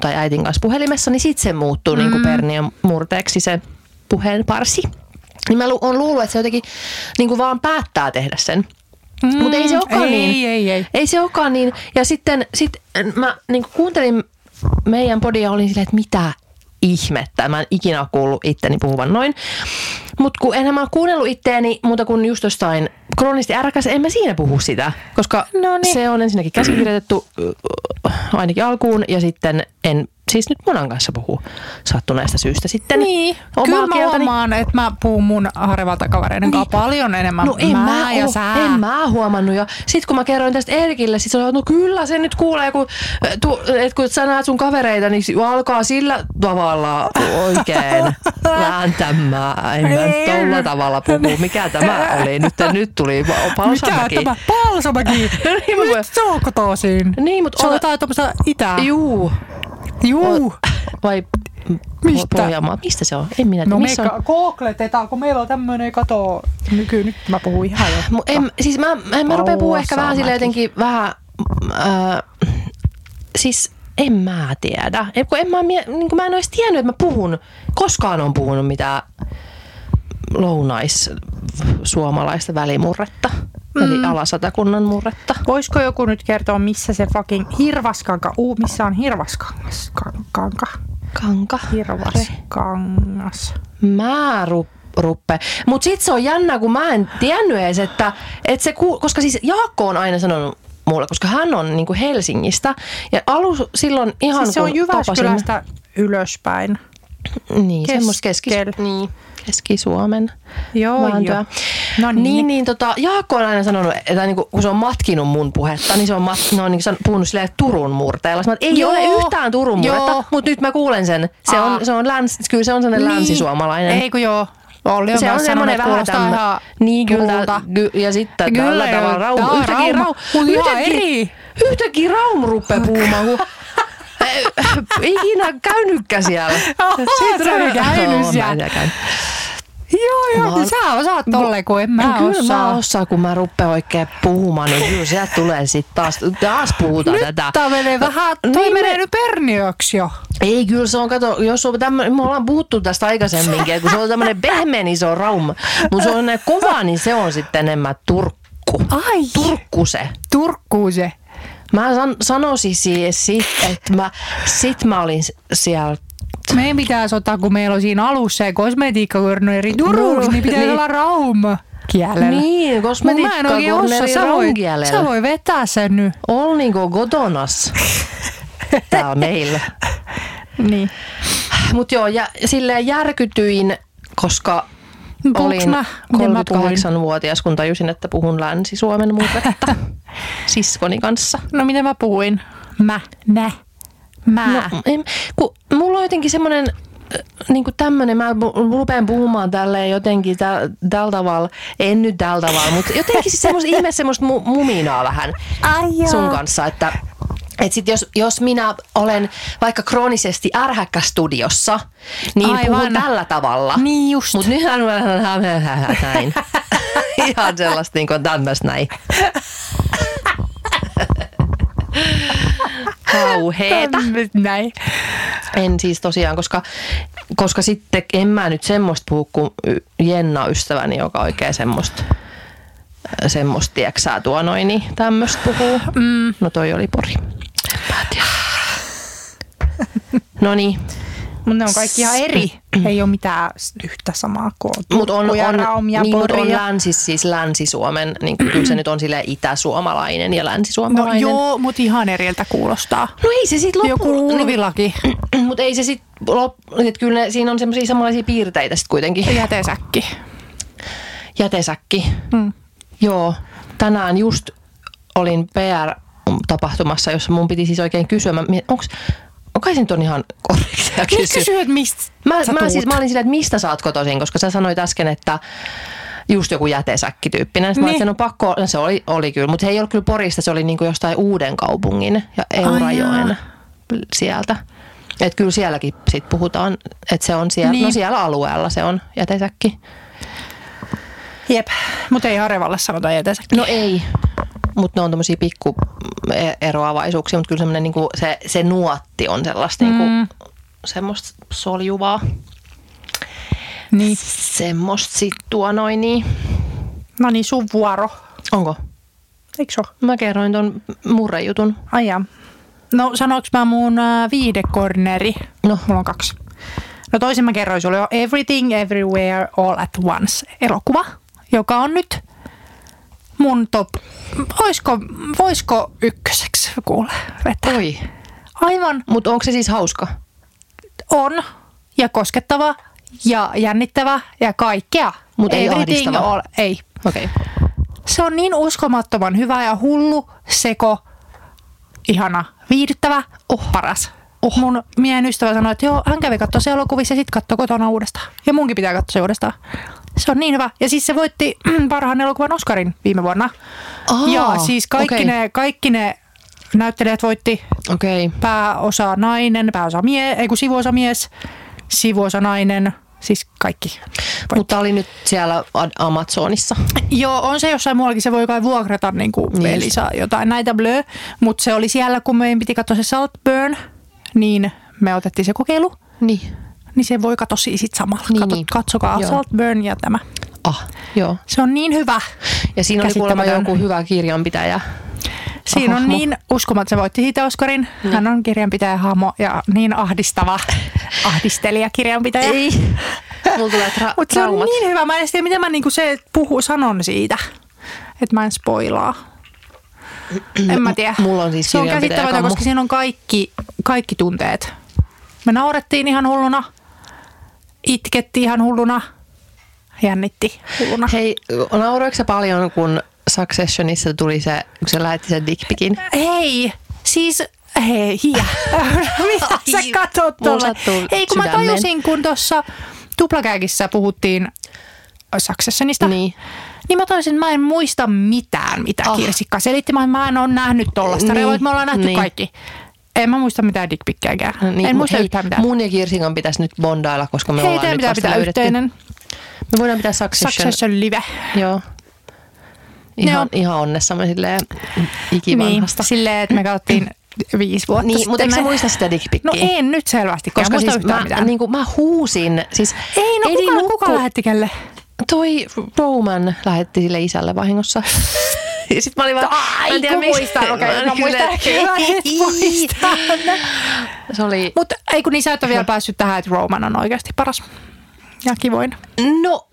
tai äitin kanssa puhelimessa, niin sit se muuttuu mm. niinku perniön murteeksi se puheen parsi. Niin mä oon luullut, että se jotenkin niinku vaan päättää tehdä sen. Mm, Mutta ei se olekaan ei, niin. ei, ei. Ei se olekaan niin. Ja sitten sit mä niinku kuuntelin meidän podia ja olin silleen, että mitä ihmettä. Mä en ikinä kuullut itteni puhuvan noin. Mutta kun enhän mä ole kuunnellut itteeni muuta kuin just jostain kroonisti ärkäs, en mä siinä puhu sitä. Koska Noniin. se on ensinnäkin käsikirjoitettu äh, ainakin alkuun ja sitten en siis nyt Monan kanssa puhu sattuneesta syystä sitten Niin, omaa kyllä mä kieltäni. huomaan, että mä puhun mun harvalta kavereiden kanssa paljon enemmän No en mä, mä, ja oo, sä. en mä huomannut. Ja sit kun mä kerroin tästä Erikille, sit se oli, no kyllä se nyt kuulee, kun, tu, et kun sä näet sun kavereita, niin alkaa sillä tavalla oikein vääntämään. Ei. tolla tavalla puhu. Mikä tämä oli? Nyt, nyt tuli Mikä Palsamäki. tämä? Palsamäki. Niin, mä- Nyt se on kotoisin. Niin, mutta Se on ole, jotain tuommoista itää. juu, Juu. vai Mistä? Pohjanmaa. Mistä se on? En minä No tiedä. me Missä on? ka- googletetaan, kun meillä on tämmöinen kato. Nyky, nyt mä puhun ihan jo. Mu- en, siis mä, mä, mä rupean puhua ehkä vähän sille jotenkin vähän, äh, siis en mä tiedä. En, kun en mä, niin kuin mä en olisi tiennyt, että mä puhun, koskaan on puhunut mitään lounais suomalaista välimurretta. Mm. Eli alasatakunnan murretta. Voisiko joku nyt kertoa, missä se fucking hirvaskanka, uu, missä on hirvaskangas? Kanka. Kanka. Hirvaskangas. Mä ru, ruppe. Mut sit se on jännä, kun mä en tiennyt edes, että, että se, ku, koska siis Jaakko on aina sanonut mulle, koska hän on niinku Helsingistä. Ja alus silloin ihan Siis se on Jyväskylästä ylöspäin. Niin, semmoista keski, Keskel. niin, Keski-Suomen Joo, vääntöä. joo. No niin. niin, niin tota, Jaakko on aina sanonut, että niinku, kun se on matkinut mun puhetta, niin se on, mat, ne on niinku san- puhunut silleen Turun murteella. Mä, että ei Joo. ole yhtään Turun murretta, mutta nyt mä kuulen sen. Se Aa. on, se on läns, kyllä se on sellainen länsisuomalainen. Ei kun joo. Olli on se on semmoinen vähän että kuulostaa tämmö... ihan Niin kyllä, ky, ja sitten Kyllä, tällä tavalla raum, tää on Rauma, raum, ihan yhtäkkiä, eri. yhtäkkiä raum rupeaa puhumaan, kun ikinä käynytkään siellä. Oot sä rupea- käynyt Joo, mä en siellä? Siellä. Joo, joo, oon- sä osaat tolleen, kun en mä No, kyllä osaa. mä osaan, kun mä rupean oikein puhumaan, niin kyllä sieltä tulee sitten taas, taas puhutaan Nyt tätä. tää menee vähän, toi Niin menee me- nyt perniöksi jo. Ei, kyllä se on, kato, jos on tämmöinen, me ollaan puhuttu tästä aikaisemminkin, että kun se on tämmöinen pehmeä, niin se on rauma. Mutta se on näin kova, niin se on sitten enemmän turkku. Ai, Turkku se. Turkkuu se. Mä san, sanoisin siis sit, että mä, sit mä olin s- siellä Meidän pitäisi ottaa, kun meillä on siinä alussa se kosmetiikkakorneri Turussa, No, niin pitäisi niin. olla rauma kielellä. Niin, Mut mä en oikein osaa. kosmetiikkakorneri Sä voi, sä voi vetää sen nyt. Olniko kotonas täällä meillä? Niin. Mutta joo, ja silleen järkytyin, koska Puhuks olin mä? Miten mä puhuin? 38-vuotias, kun tajusin, että puhun Länsi-Suomen murretta siskoni kanssa. No miten mä puhuin? Mä, nä, mä. No, en, kun mulla on jotenkin semmoinen niin kuin tämmöinen, mä rupean puhumaan tälleen jotenkin tä, tällä tavalla, en nyt tällä tavalla, mutta jotenkin siis semmoista ihme semmoista mu, muminaa vähän Ai sun kanssa, että et sit jos, jos minä olen vaikka kroonisesti ärhäkkä studiossa, niin Aivan. puhun tällä tavalla. Niin just. Mutta nythän on näin. Ihan sellaista niin kuin tämmöistä näin. Kauheeta. Näin. En siis tosiaan, koska, koska sitten en mä nyt semmoista puhu kuin Jenna ystäväni, joka oikein semmoista semmoista, tieksää tuo noin, niin tämmöistä puhuu. Mm. No toi oli pori. No niin, Mutta ne on kaikki ihan eri. Ei ole mitään yhtä samaa kuin mutta on, on, niin, mut on länsi, siis Länsi-Suomen, niin kyllä se nyt on sille itäsuomalainen ja No länsisuomalainen. joo, mutta ihan eriltä kuulostaa. No ei se sit Joku loppu... ulvilaki. Mutta ei se sit lop... että kyllä ne, siinä on semmoisia samanlaisia piirteitä sit kuitenkin. Jätesäkki. Jätesäkki. Mm. Joo, tänään just olin PR-tapahtumassa, jossa mun piti siis oikein kysyä, onks, kai se nyt on ihan korrektia Nyt kysyä. kysyy, että mistä Mä, sä mä, tuut. siis, mä olin silleen, että mistä sä oot kotoisin, koska sä sanoit äsken, että just joku jätesäkkityyppinen. Sitten niin. Niin. mä no pakko, no se oli, oli kyllä, mutta he ei ollut kyllä Porista, se oli niinku jostain uuden kaupungin ja Eurajoen jaa. sieltä. Että kyllä sielläkin sit puhutaan, että se on siellä, niin. no Niin. siellä alueella se on jätesäkki. Jep, mutta ei Harjavalle sanota jätesäkki. No ei, mutta ne on tommosia pikku e- eroavaisuuksia, mutta kyllä semmoinen niinku, se, se nuotti on sellaista niinku, Mm. semmoista soljuvaa. Niin. Semmoista sit tuo noin niin. No niin, sun vuoro. Onko? Eikö se ole? Mä kerroin ton murrejutun. Ai jaa. No sanoks mä mun äh, viidekorneri? No. Mulla on kaksi. No toisen mä kerroin sulle jo Everything Everywhere All at Once elokuva, joka on nyt mun top, voisiko, voisiko ykköseksi kuule vetää. Oi. Aivan Mutta onko se siis hauska? on ja koskettava ja jännittävä ja kaikkea. Mut ei ahdistava. all, ei. Okei. Okay. Se on niin uskomattoman hyvä ja hullu, seko, ihana, viihdyttävä, oh, paras. Oh. Mun miehen ystävä sanoi, että joo, hän kävi katsoa se elokuvissa ja sitten katsoi kotona uudestaan. Ja munkin pitää katsoa se uudestaan. Se on niin hyvä. Ja siis se voitti parhaan elokuvan Oscarin viime vuonna. Aa, ja siis kaikki, okei. ne, kaikki ne näyttelijät voitti. Okay. pääosa nainen, pääosa mie, ei kun sivuosa mies, sivuosa nainen, siis kaikki. Mutta oli nyt siellä Amazonissa. Joo, on se jossain muuallakin, se voi kai vuokrata niin kuin Niin Elisa jotain näitä blö, mutta se oli siellä, kun meidän piti katsoa se Saltburn, niin me otettiin se kokeilu, Niin. niin se voi katsoa siis samalla. Niin, Kato, niin. Katsokaa Joo. Saltburn ja tämä. Ah, joo. Se on niin hyvä. Ja siinä oli kuulemma joku hyvä kirjanpitäjä. Siinä on niin uskomaton, se voitti siitä Oscarin. Hän on kirjanpitäjä hahmo ja niin ahdistava ahdistelija kirjanpitäjä. Ei. Mulla tulee tra- Mutta se on niin hyvä. Mä en tiedä, miten mä niinku se puhu, sanon siitä. Että mä en spoilaa. En mä tiedä. Mulla on siis Se on kirjanpitäjä käsittämätön, kammo. koska siinä on kaikki, kaikki tunteet. Me naurettiin ihan hulluna. Itkettiin ihan hulluna. Jännitti hulluna. Hei, nauroiko sä paljon, kun Successionissa tuli se, kun se lähetti sen dickpikin? Hei, siis hei, hiä. Mitä sä tuolle? sattuu Hei, kun mä tajusin, kun tuossa tuplakääkissä puhuttiin Successionista, Niin. Niin mä että mä en muista mitään, mitä Ah. oh. Kirsikka selitti. Mä, mä en ole nähnyt tollasta. Niin, Niin, me ollaan nähty niin. niin. kaikki. En mä muista mitään dickpikkejäkään. Niin, Niin, en muista hei, yhtään mitään. Mun ja Kirsikan pitäisi nyt bondailla, koska me Hei, ollaan nyt pitää vasta pitää löydetty. yhteinen Me voidaan pitää Succession. Succession live. Joo. Ihan, Joo. ihan onnessamme silleen Niin, ikivanhasta. silleen, että me katsottiin viisi vuotta Niin, sitten. mutta eikö me- muista sitä dickpikkiä? No en nyt selvästi, Koska muista siis mä, mitään. niin kuin, mä huusin. Siis Ei, no kuka, nukku- kuka lähetti kelle? Toi Roman lähetti sille isälle vahingossa. Ja sit mä olin vaan, Ai, mä en tiedä miksi. muistan. Okei, Mä mä muistan muistan. Se oli, Mutta ei kun niin sä et ole vielä päässyt tähän, että Roman on oikeasti paras. Ja kivoin. no,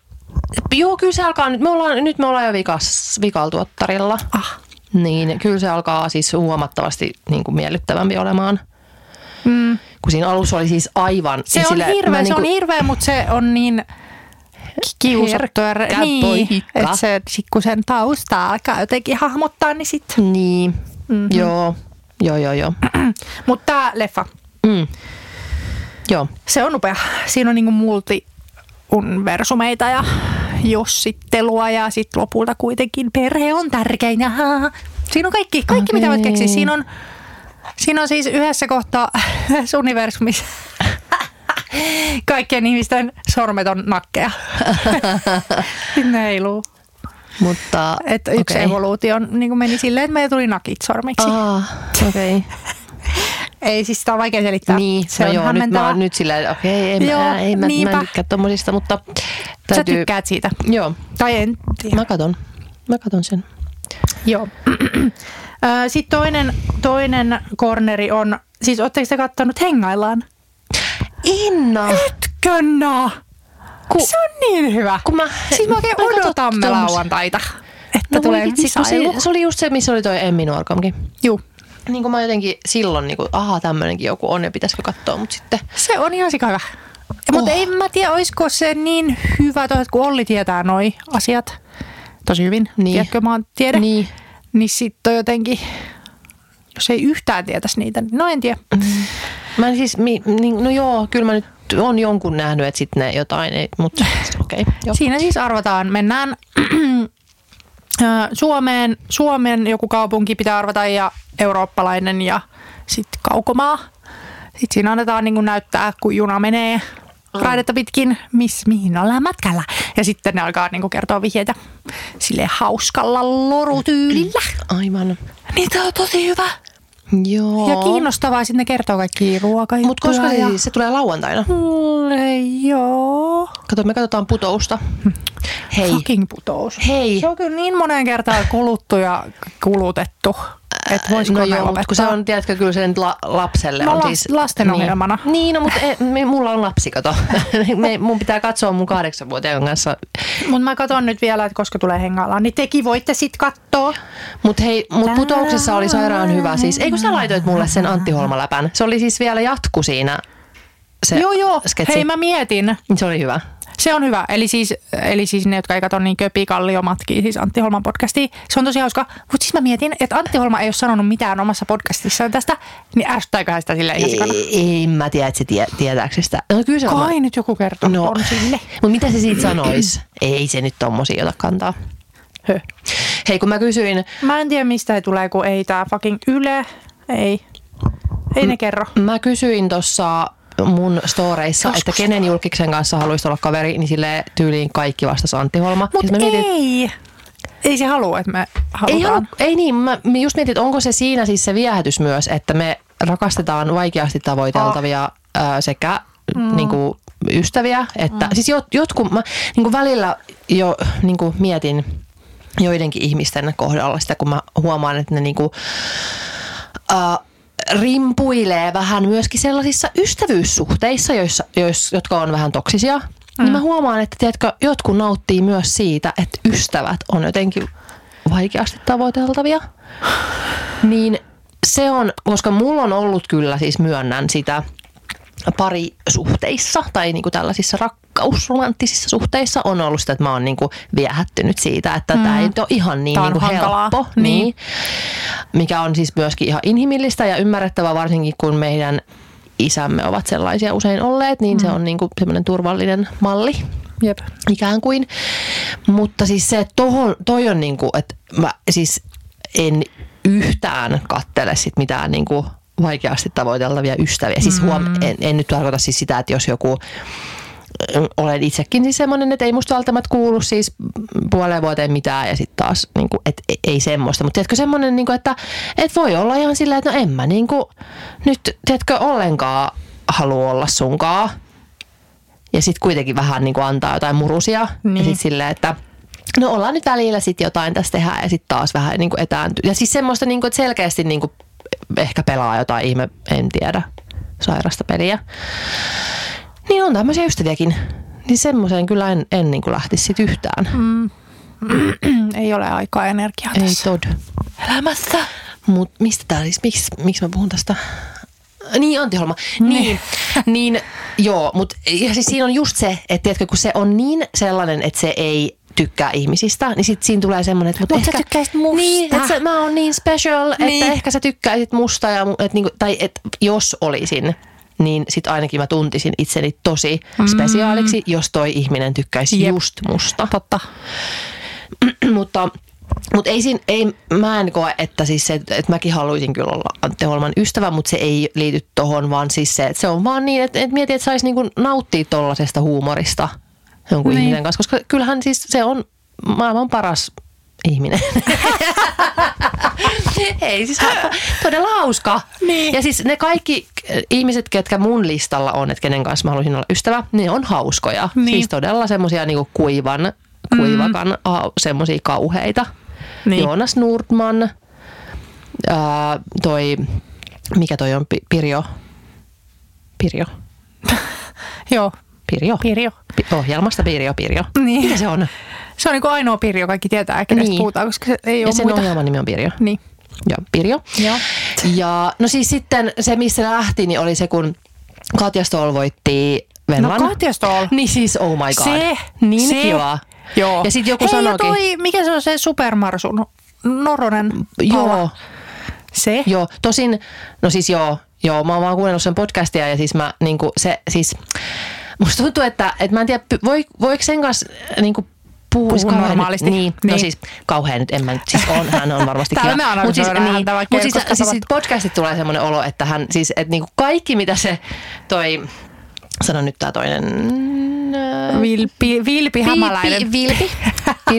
joo, kyllä se alkaa nyt. Me ollaan, nyt me ollaan jo vikas, vikaltuottarilla. Ah. Niin, kyllä se alkaa siis huomattavasti niin kuin miellyttävämpi olemaan. Mm. Kun siinä alussa oli siis aivan... Se on sille- hirveä, se on niinku- hirveä, mutta se on niin kiusattu. Herkkä Niin, poika. että se, kun sen taustaa alkaa jotenkin hahmottaa, niin sit. Niin, mm-hmm. joo, joo, joo, joo. Mutta tää leffa, Mm. Joo, se on upea. Siinä on niinku multi-universumeita ja jossittelua ja sitten lopulta kuitenkin perhe on tärkein. Ja siinä on kaikki, kaikki mitä voit keksiä. Siinä on, siinä on siis yhdessä kohtaa yhdessä universumissa kaikkien ihmisten sormet on nakkeja. ne heiluu. mutta... Että yksi okei. evoluutio niin meni silleen, että meillä tuli nakit sormiksi. Ah, okei. Okay. Ei siis sitä on vaikea selittää. Niin, se no on joo, nyt mä oon nyt että okei, ei, Joo, mä, ei, mä, mä en tykkää tommosista, mutta Sä täytyy... tykkäät siitä. Joo, Tai en tiedä. mä katon. Mä katon sen. Joo. Sitten toinen, toinen corneri on, siis ootteko te kattonut Hengaillaan? Inna! Etkönna! Ku- se on niin hyvä. Kun mä, siis mä oikein mä odotamme lauantaita, että No tulee vitsi, kun se, se, oli just se, missä oli toi Emmi Nuorkamkin. Juu. Niin kuin mä jotenkin silloin, niin kuin, aha, tämmöinenkin joku on ja pitäisikö katsoa, mutta sitten... Se on ihan sika hyvä. Mutta Oh. en mä tiedä, olisiko se niin hyvä, toi, että kun Olli tietää noi asiat tosi hyvin, Niin. tiedätkö, mä oon tiedä, Niin. niin sitten on jotenkin, jos ei yhtään tietäisi niitä, niin no en tiedä. Mä en siis, mi, niin, no joo, kyllä mä nyt on jonkun nähnyt, että sitten ne jotain, ei, mutta okei, okay. Siinä siis arvataan, mennään ö, Suomeen, Suomen joku kaupunki pitää arvata ja eurooppalainen ja sitten kaukomaa. Sitten siinä annetaan niin näyttää, kun juna menee raidetta pitkin, miss, mihin ollaan matkalla. Ja sitten ne alkaa niin kertoa vihjeitä sille hauskalla lorutyylillä. Aivan. Niin tää on tosi hyvä. Joo. Ja kiinnostavaa, sitten ne kertoo kaikki ruokajuttuja. Mutta koska se, ja... se tulee lauantaina? Mulle joo. Kato, me katsotaan putousta. Hei. Fucking putous. Hei. Se on kyllä niin moneen kertaan kuluttu ja kulutettu. Että voisiko no joo, mutta kun se on, tiedätkö, kyllä se nyt la, lapselle No on siis... lastenohjelmana. Niin, niin no, mutta e, me, mulla on lapsi, kato. me, mun pitää katsoa mun kahdeksanvuotiaan kanssa. Mutta mä katson nyt vielä, että koska tulee hengaillaan, niin tekin voitte sit katsoa. Mutta hei, mut putouksessa oli sairaan hyvä. Siis, eikö sä laitoit mulle sen Antti Holma-läpän? Se oli siis vielä jatku siinä. Se joo, joo. sketsi. Hei, mä mietin. Se oli hyvä. Se on hyvä. Eli siis, eli siis ne, jotka ei katso niin Köpi Kallio matkii, siis Antti Holman podcastia. Se on tosi hauska. Mutta siis mä mietin, että Antti Holma ei ole sanonut mitään omassa podcastissaan tästä, niin ärsyttääköhän sitä sille ihan sikana. Ei, ei mä tiedä, että se tie, tietääkö sitä. No kyllä se on. Kai nyt joku kertoo No, on sille. mutta mitä se siitä sanoisi? ei se nyt tommosia ota kantaa. Hö. Hei, kun mä kysyin, Mä en tiedä mistä he tulee, kun ei tää fucking Yle. Ei. Ei ne kerro. mä kysyin tuossa mun storeissa, Joskus. että kenen julkiksen kanssa haluaisit olla kaveri, niin sille tyyliin kaikki vastasi Antti Holma. Mutta mietin, ei. Ei se halua, että me halutaan. Ei, halu, ei niin, mä just mietin, että onko se siinä siis se viehätys myös, että me rakastetaan vaikeasti tavoiteltavia oh. sekä mm. niin kuin, ystäviä, että mm. siis jot, jotkut, mä niin kuin välillä jo niin kuin mietin joidenkin ihmisten kohdalla sitä, kun mä huomaan, että ne niin kuin, rimpuilee vähän myöskin sellaisissa ystävyyssuhteissa, joissa, joissa, jotka on vähän toksisia. Mm. Niin mä huomaan, että tiedätkö, jotkut nauttii myös siitä, että ystävät on jotenkin vaikeasti tavoiteltavia. Niin se on, koska mulla on ollut kyllä siis myönnän sitä parisuhteissa tai niinku tällaisissa rakkausromanttisissa suhteissa on ollut sitä, että mä oon niinku viehättynyt siitä, että mm. tämä ei ole ihan niin niinku hankalaa. helppo. Niin. Niin. Mikä on siis myöskin ihan inhimillistä ja ymmärrettävää varsinkin kun meidän isämme ovat sellaisia usein olleet, niin mm. se on niinku semmoinen turvallinen malli Jep. ikään kuin. Mutta siis se, että tohon, toi on niinku, että mä siis en yhtään kattele sit mitään niinku vaikeasti tavoiteltavia ystäviä. Siis huom, en, en nyt tarkoita siis sitä, että jos joku olen itsekin siis semmoinen, että ei musta välttämättä kuulu siis puoleen vuoteen mitään ja sitten taas, niin kuin, et, ei semmoista. Mutta tiedätkö semmoinen, niin kuin, että et voi olla ihan sillä, että no en mä niin kuin, nyt tiedätkö ollenkaan halua olla sunkaa. Ja sitten kuitenkin vähän niin kuin antaa jotain murusia. Niin. Ja sitten silleen, että no ollaan nyt välillä sitten jotain tässä tehdään ja sitten taas vähän niin kuin etääntyy. Ja siis semmoista, niin kuin, että selkeästi niin kuin ehkä pelaa jotain ihme, en tiedä, sairasta peliä. Niin on tämmöisiä ystäviäkin. Niin semmoiseen kyllä en, en niin kuin lähtisi sit yhtään. Mm. ei ole aikaa energiaa Ei tässä. tod. Elämässä. Mut mistä tää siis, miksi, miksi mä puhun tästä? Niin, Antti Holma. Niin, niin joo, mutta ja siis siinä on just se, että tiedätkö, kun se on niin sellainen, että se ei tykkää ihmisistä, niin sit siinä tulee semmoinen, että mut Mut sä ehkä, tykkäisit musta. Niin, että sä, mä oon niin special, Niin. että ehkä sä tykkäisit musta, ja, et niinku, tai et jos olisin, niin sit ainakin mä tuntisin itseni tosi spesiaaliksi, jos toi ihminen tykkäisi Jep. just musta. Totta. mutta mutta ei siinä, ei, mä en koe, että siis se, että mäkin haluaisin kyllä olla Antti Holman ystävä, mutta se ei liity tohon, vaan siis se, että se on vaan niin, että, että mietin, että saisi niinku nauttia tollasesta huumorista jonkun niin. ihmisen kanssa, koska kyllähän siis se on maailman paras ihminen. ei siis todella hauska. Niin. Ja siis ne kaikki ihmiset, ketkä mun listalla on, että kenen kanssa mä haluaisin olla ystävä, ne on hauskoja. Niin. Siis todella semmoisia niinku kuivan, kuivakan, mm. semmoisia kauheita. Niin. Joonas Nordman, ää, toi, mikä toi on, Pi- Pirjo, Pirjo, Joo. Pirjo, Pirjo. Pi- ohjelmasta Pirjo, Pirjo. Niin. Mikä se on? Se on niin kuin ainoa Pirjo, kaikki tietää, kenestä Niin. puhutaan, koska se ei Ja ole sen muita. ohjelman nimi on Pirjo. Niin. Joo, Pirjo. Joo. Ja no siis sitten se, missä lähti, niin oli se, kun Katja Stoll voitti Venlan. No Katja Stoll. Niin siis, oh my god. Se. Niin se. kiva. Joo. Ja sitten joku Hei, sanoikin. toi, mikä se on se supermarsun? Noronen pala. Joo, Se. joo. Tosin, no siis joo, joo, mä oon vaan kuunnellut sen podcastia ja siis mä niinku se, siis musta tuntuu, että, että mä en tiedä, voi, voiko sen kanssa niinku puhua Puhua kauhean normaalisti. Nyt, niin, Niin. no siis kauhean nyt, en mä nyt, siis on, hän on varmasti kiva. me siis, analysoidaan häntä vaikka mut siis, siis sit podcastit tulee semmoinen olo, että hän siis, että niinku kaikki mitä se toi, sano nyt tää toinen, ää, Vilpi, Vilpi Hämäläinen. Vilpi, Vilpi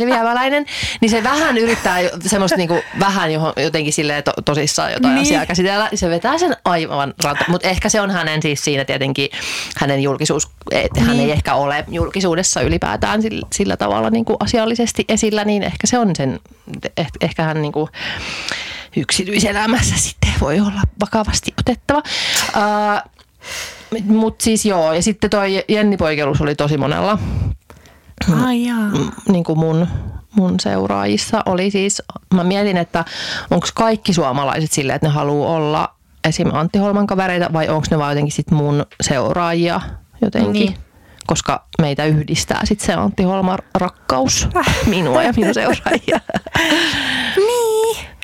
Hämäläinen, niin se vähän yrittää semmoista niinku, vähän johon, jotenkin silleen to, tosissaan jotain Niin. niin. asiaa käsitellä. Se vetää sen aivan ranta. Mutta ehkä se on hänen siis siinä tietenkin hänen julkisuus, että hän Niin. ei ehkä ole julkisuudessa ylipäätään sillä, sillä tavalla niinku asiallisesti esillä, niin ehkä se on sen, eh, ehkä hän niinku, yksityiselämässä sitten voi olla vakavasti otettava. Uh, Mutta siis joo, ja sitten toi Jenni Poikelus oli tosi monella Ai jaa. niin kuin mun, mun seuraajissa oli siis, mä mietin, että onko kaikki suomalaiset silleen, että ne haluaa olla esim. Antti Holman kavereita vai onko ne vaan jotenkin sit mun seuraajia jotenkin. Niin. Koska meitä yhdistää sit se Antti Holman rakkaus minua ja minun seuraajia.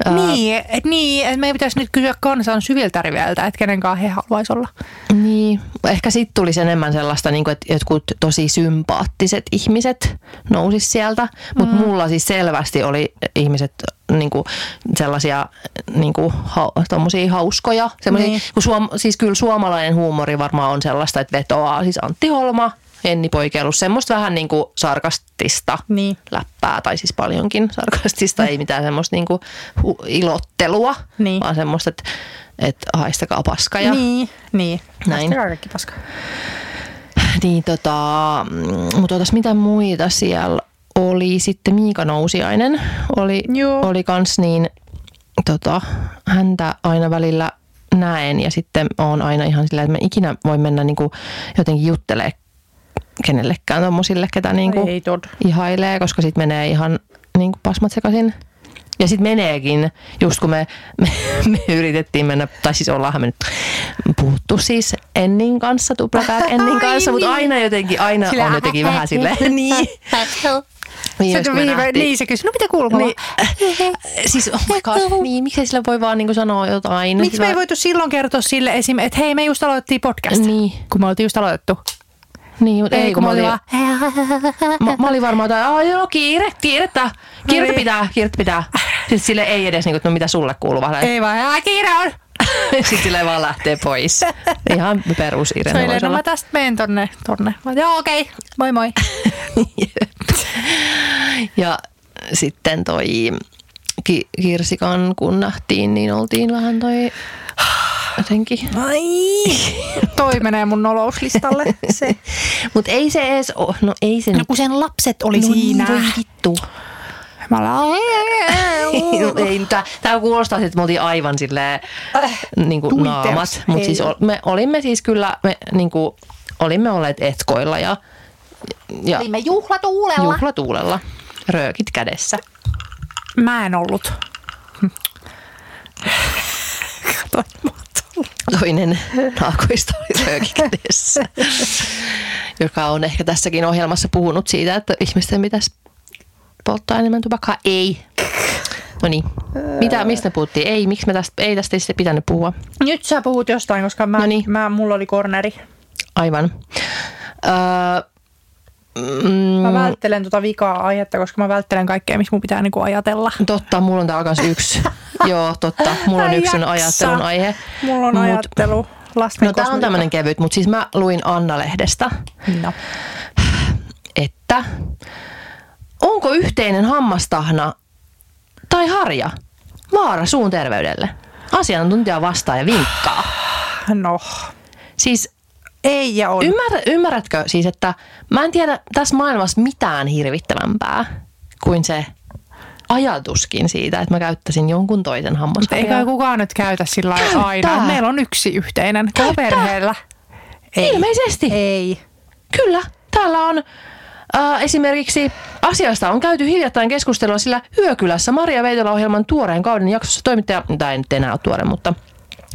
Niin, niin, et niin, että meidän pitäisi nyt kysyä kansan syviltä riveiltä, että kenenkaan he haluaisi olla. Niin, ehkä sitten tulisi enemmän sellaista, niin kuin, että jotkut tosi sympaattiset ihmiset nousis sieltä, mutta mm. mulla siis selvästi oli ihmiset niin kuin sellaisia niin kuin, ha, hauskoja. Niin. Kun suom, siis kyllä suomalainen huumori varmaan on sellaista, että vetoaa siis Antti Holma, Enni Poikeilus, semmoista vähän niin kuin sarkastista Niin. läppää, tai siis paljonkin sarkastista, ei mitään semmoista niin kuin hu- ilottelua, Niin. vaan semmoista, että, että haistakaa paska ja Niin, niin. Näin. Haistakaa kaikki paska. Niin tota, mm, mutta otas mitä muita siellä oli. Sitten Miika Nousiainen oli, Joo. oli kans niin, tota, häntä aina välillä näen ja sitten on aina ihan sillä, että mä ikinä voi mennä niinku jotenkin juttelee kenellekään tommosille, ketä niinku Ei tod. ihailee, koska sitten menee ihan niinku pasmat sekaisin. Ja sitten meneekin, just kun me, me, me yritettiin mennä, tai siis ollaanhan me nyt puhuttu siis Ennin kanssa, tuplapäät Ennin kanssa, mutta niin. aina jotenkin, aina Sillä- on jotenkin vähän silleen, niin. Viimeksi, me viime, nähtiin- niin se kysyi, no mitä kuuluu? Niin, siis oh my god, niin, miksi sillä voi vaan niinku sanoa jotain? Miksi me ei voitu silloin kertoa sille esim, että hei me just aloitettiin podcast, Niin. kun me oltiin just aloitettu. Niin, mutta ei, kun mä olin, vaan, mä, mä olin varmaan jotain, Aa, joo, kiire, kiirettä, kiirettä niin. pitää, kiirettä pitää. Sitten sille ei edes, niinku, että no mitä sulle kuuluu, vaan ei vaan, "Aa, kiire on. Sitten sille vaan lähtee pois. Ihan perus Irene Soilen, voisi no olla. mä tästä menen tonne, tonne. Mä, Joo, okei, moi moi. Ja sitten toi Ki- Kirsikan, kun nähtiin, niin oltiin vähän toi jotenkin. Ai. Toi menee mun nolouslistalle. Se. Mutta ei se edes oo, no ei se No kun sen lapset oli no siinä. Niin, voi vittu. Mä No, ei, tää, tää kuulostaa, että me oltiin aivan silleen niin kuin naamat. Mutta siis ol- me olimme siis kyllä, me niin kuin, olimme olleet etkoilla ja, ja Olimme juhlatuulella. juhlatuulella. Röökit kädessä. Mä en ollut. Tullut. Toinen naakoista oli rööki kädessä. joka on ehkä tässäkin ohjelmassa puhunut siitä, että ihmisten pitäisi polttaa enemmän tupakkaa. Ei. No niin. Mitä, mistä puhuttiin? Ei, miksi me tästä, ei tästä ei pitänyt puhua? Nyt sä puhut jostain, koska mä, Noniin. mä, mulla oli korneri. Aivan. Öö, mm, Mä välttelen tota vikaa aihetta, koska mä välttelen kaikkea, missä mun pitää niinku ajatella. totta, mulla on kans yksi. Joo, totta. Mulla on yksi ajattelun aihe. Mulla on Mut- ajattelu. Lasten No tää on tämmönen kevyt, mutta siis mä luin Anna-lehdestä, No. että onko yhteinen hammastahna tai harja vaara suun terveydelle? Asiantuntija vastaa ja vinkkaa. no. Siis Ei ja on. ymmärrä, ymmärrätkö siis, että mä en tiedä tässä maailmassa mitään hirvittävämpää kuin se ajatuskin siitä, että mä käyttäisin jonkun toisen Mutta hammasharjaa. eikä kukaan nyt käytä sillä lailla aina. Meillä on yksi yhteinen. Koko perheellä. Ei. Ilmeisesti. Ei. Kyllä, täällä on äh, esimerkiksi asiasta on käyty hiljattain keskustelua, sillä Yökylässä Maria Veitola-ohjelman tuoreen kauden jaksossa toimittaja, tämä ei nyt enää ole tuore, mutta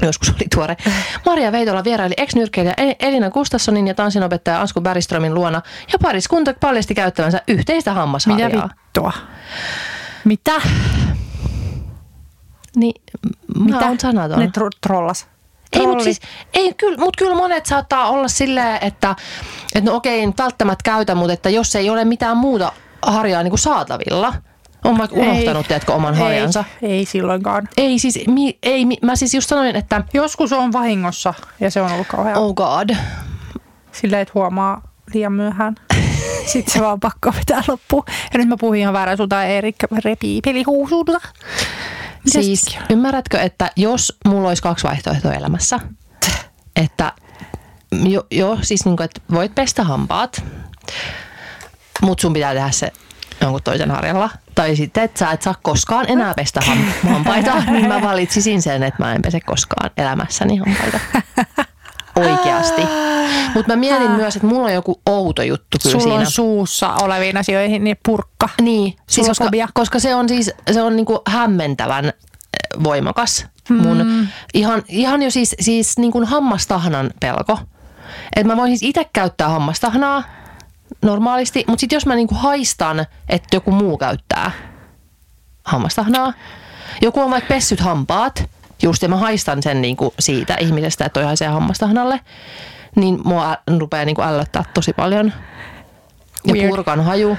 joskus oli tuore. Maria Veitola vieraili ex-nyrkkeilijä Elina Gustafssonin ja tanssinopettaja Ansku Bergströmin luona ja pariskunta paljasti käyttävänsä yhteistä Mitä hammasharjaa. vittua? Mitä? Niin, mä Mitä? oon sanaton. Ne tro- trollas. Ei, mutta Trolli. siis, ei, kyllä, mut kyllä monet saattaa olla silleen, että, että no okei, nyt välttämättä käytä, mutta että jos ei ole mitään muuta harjaa niin kuin saatavilla, on vaikka unohtanut, tiedätkö, oman harjansa. Ei, ei silloinkaan. Ei siis, mi, ei, mi, mä siis just sanoin, että Joskus on vahingossa ja se on ollut kauhean. Oh. god, Sillä et huomaa liian myöhään. Sitten se vaan pakko vetää loppuun. Ja nyt mä puhuin ihan väärän suuntaan. Erik repii pelihuusuuduta. Siis ymmärrätkö, että jos mulla olisi kaksi vaihtoehtoa elämässä, että jo, jo siis niin kuin, että voit pestä hampaat, mutta sun pitää tehdä se jonkun toisen harjalla. Tai sitten, että sä et saa koskaan enää pestä ham- hampaita, niin mä valitsisin sen, että mä en pese koskaan elämässäni hampaita. Oikeasti. Mutta mä mietin myös, että mulla on joku outo juttu kyllä Sulla siinä. on suussa oleviin asioihin niin purkka. Niin, siis koska, koska se on siis se on niinku hämmentävän eh, voimakas. Mun Mm. ihan, ihan jo siis, siis niinku hammastahnan pelko. Että mä voisin siis itse käyttää hammastahnaa normaalisti, mutta sitten jos mä niinku haistan, että joku muu käyttää hammastahnaa, joku on vaikka pessyt hampaat, just ja mä haistan sen niinku siitä ihmisestä, että toi haisee hammastahnalle, niin mua rupeaa niinku ällöttää tosi paljon. Ja Weird. purkan haju.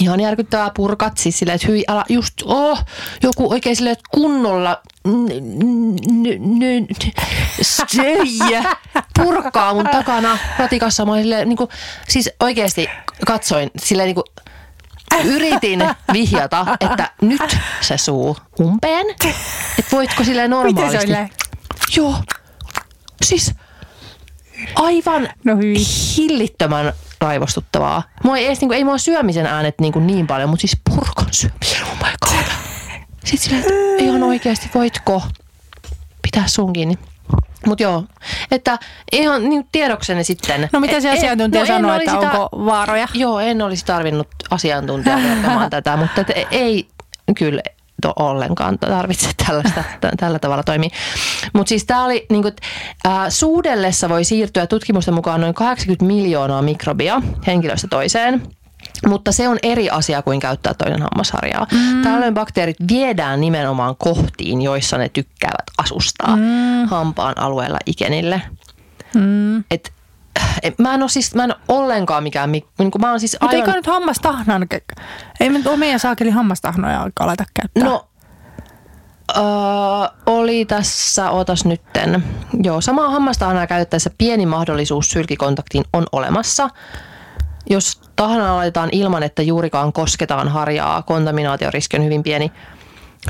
Ihan järkyttävää purkat, siis silleen, että hyi, älä just, oh, joku oikein silleen, että kunnolla stöijä purkaa mun takana ratikassa. Mä silleen, niin kuin, siis oikeasti katsoin silleen niin kuin, yritin vihjata, että nyt se suu umpeen. Että voitko silleen Miten se normaalisti. on? Joo. Siis aivan No hyi. hillittömän raivostuttavaa. Mua ei, edes, niinku, ei mua syömisen äänet niinku niin paljon, mutta siis purkan syömisen, oh my god. Sitten silleen, että ihan oikeasti voitko pitää sun kiinni. Mutta joo, että ihan niin tiedoksenne sitten. No mitä se E- e- asiantuntija en sanoi, olisi että ta- onko vaaroja? Joo, en olisi tarvinnut asiantuntijaa kertomaan tätä, mutta et ei kyllä to ollenkaan tarvitse tällaista, t- tällä tavalla toimia. Mutta siis tämä oli, niin kuin, äh, suudellessa voi siirtyä tutkimusten mukaan noin 80 miljoonaa mikrobia henkilöstä toiseen. Mutta se on eri asia kuin käyttää toinen hammasharjaa. Mm. Tällöin bakteerit viedään nimenomaan kohtiin, joissa ne tykkäävät asustaa mm. hampaan alueella ikenille. Mm. Et, mä en ole siis, mä en ollenkaan mikään, mi- niin kuin mä oon siis Mutta aivan... eikö nyt hammastahnan, ei me nyt omia saakeli hammastahnoja alkaa aleta käyttää. No, öö, oli tässä, otas nytten. Joo, samaa hammastahnaa käytettäessä pieni mahdollisuus sylkikontaktiin on olemassa. Jos tahnaa laitetaan ilman, että juurikaan kosketaan harjaa, kontaminaatioriski on hyvin pieni.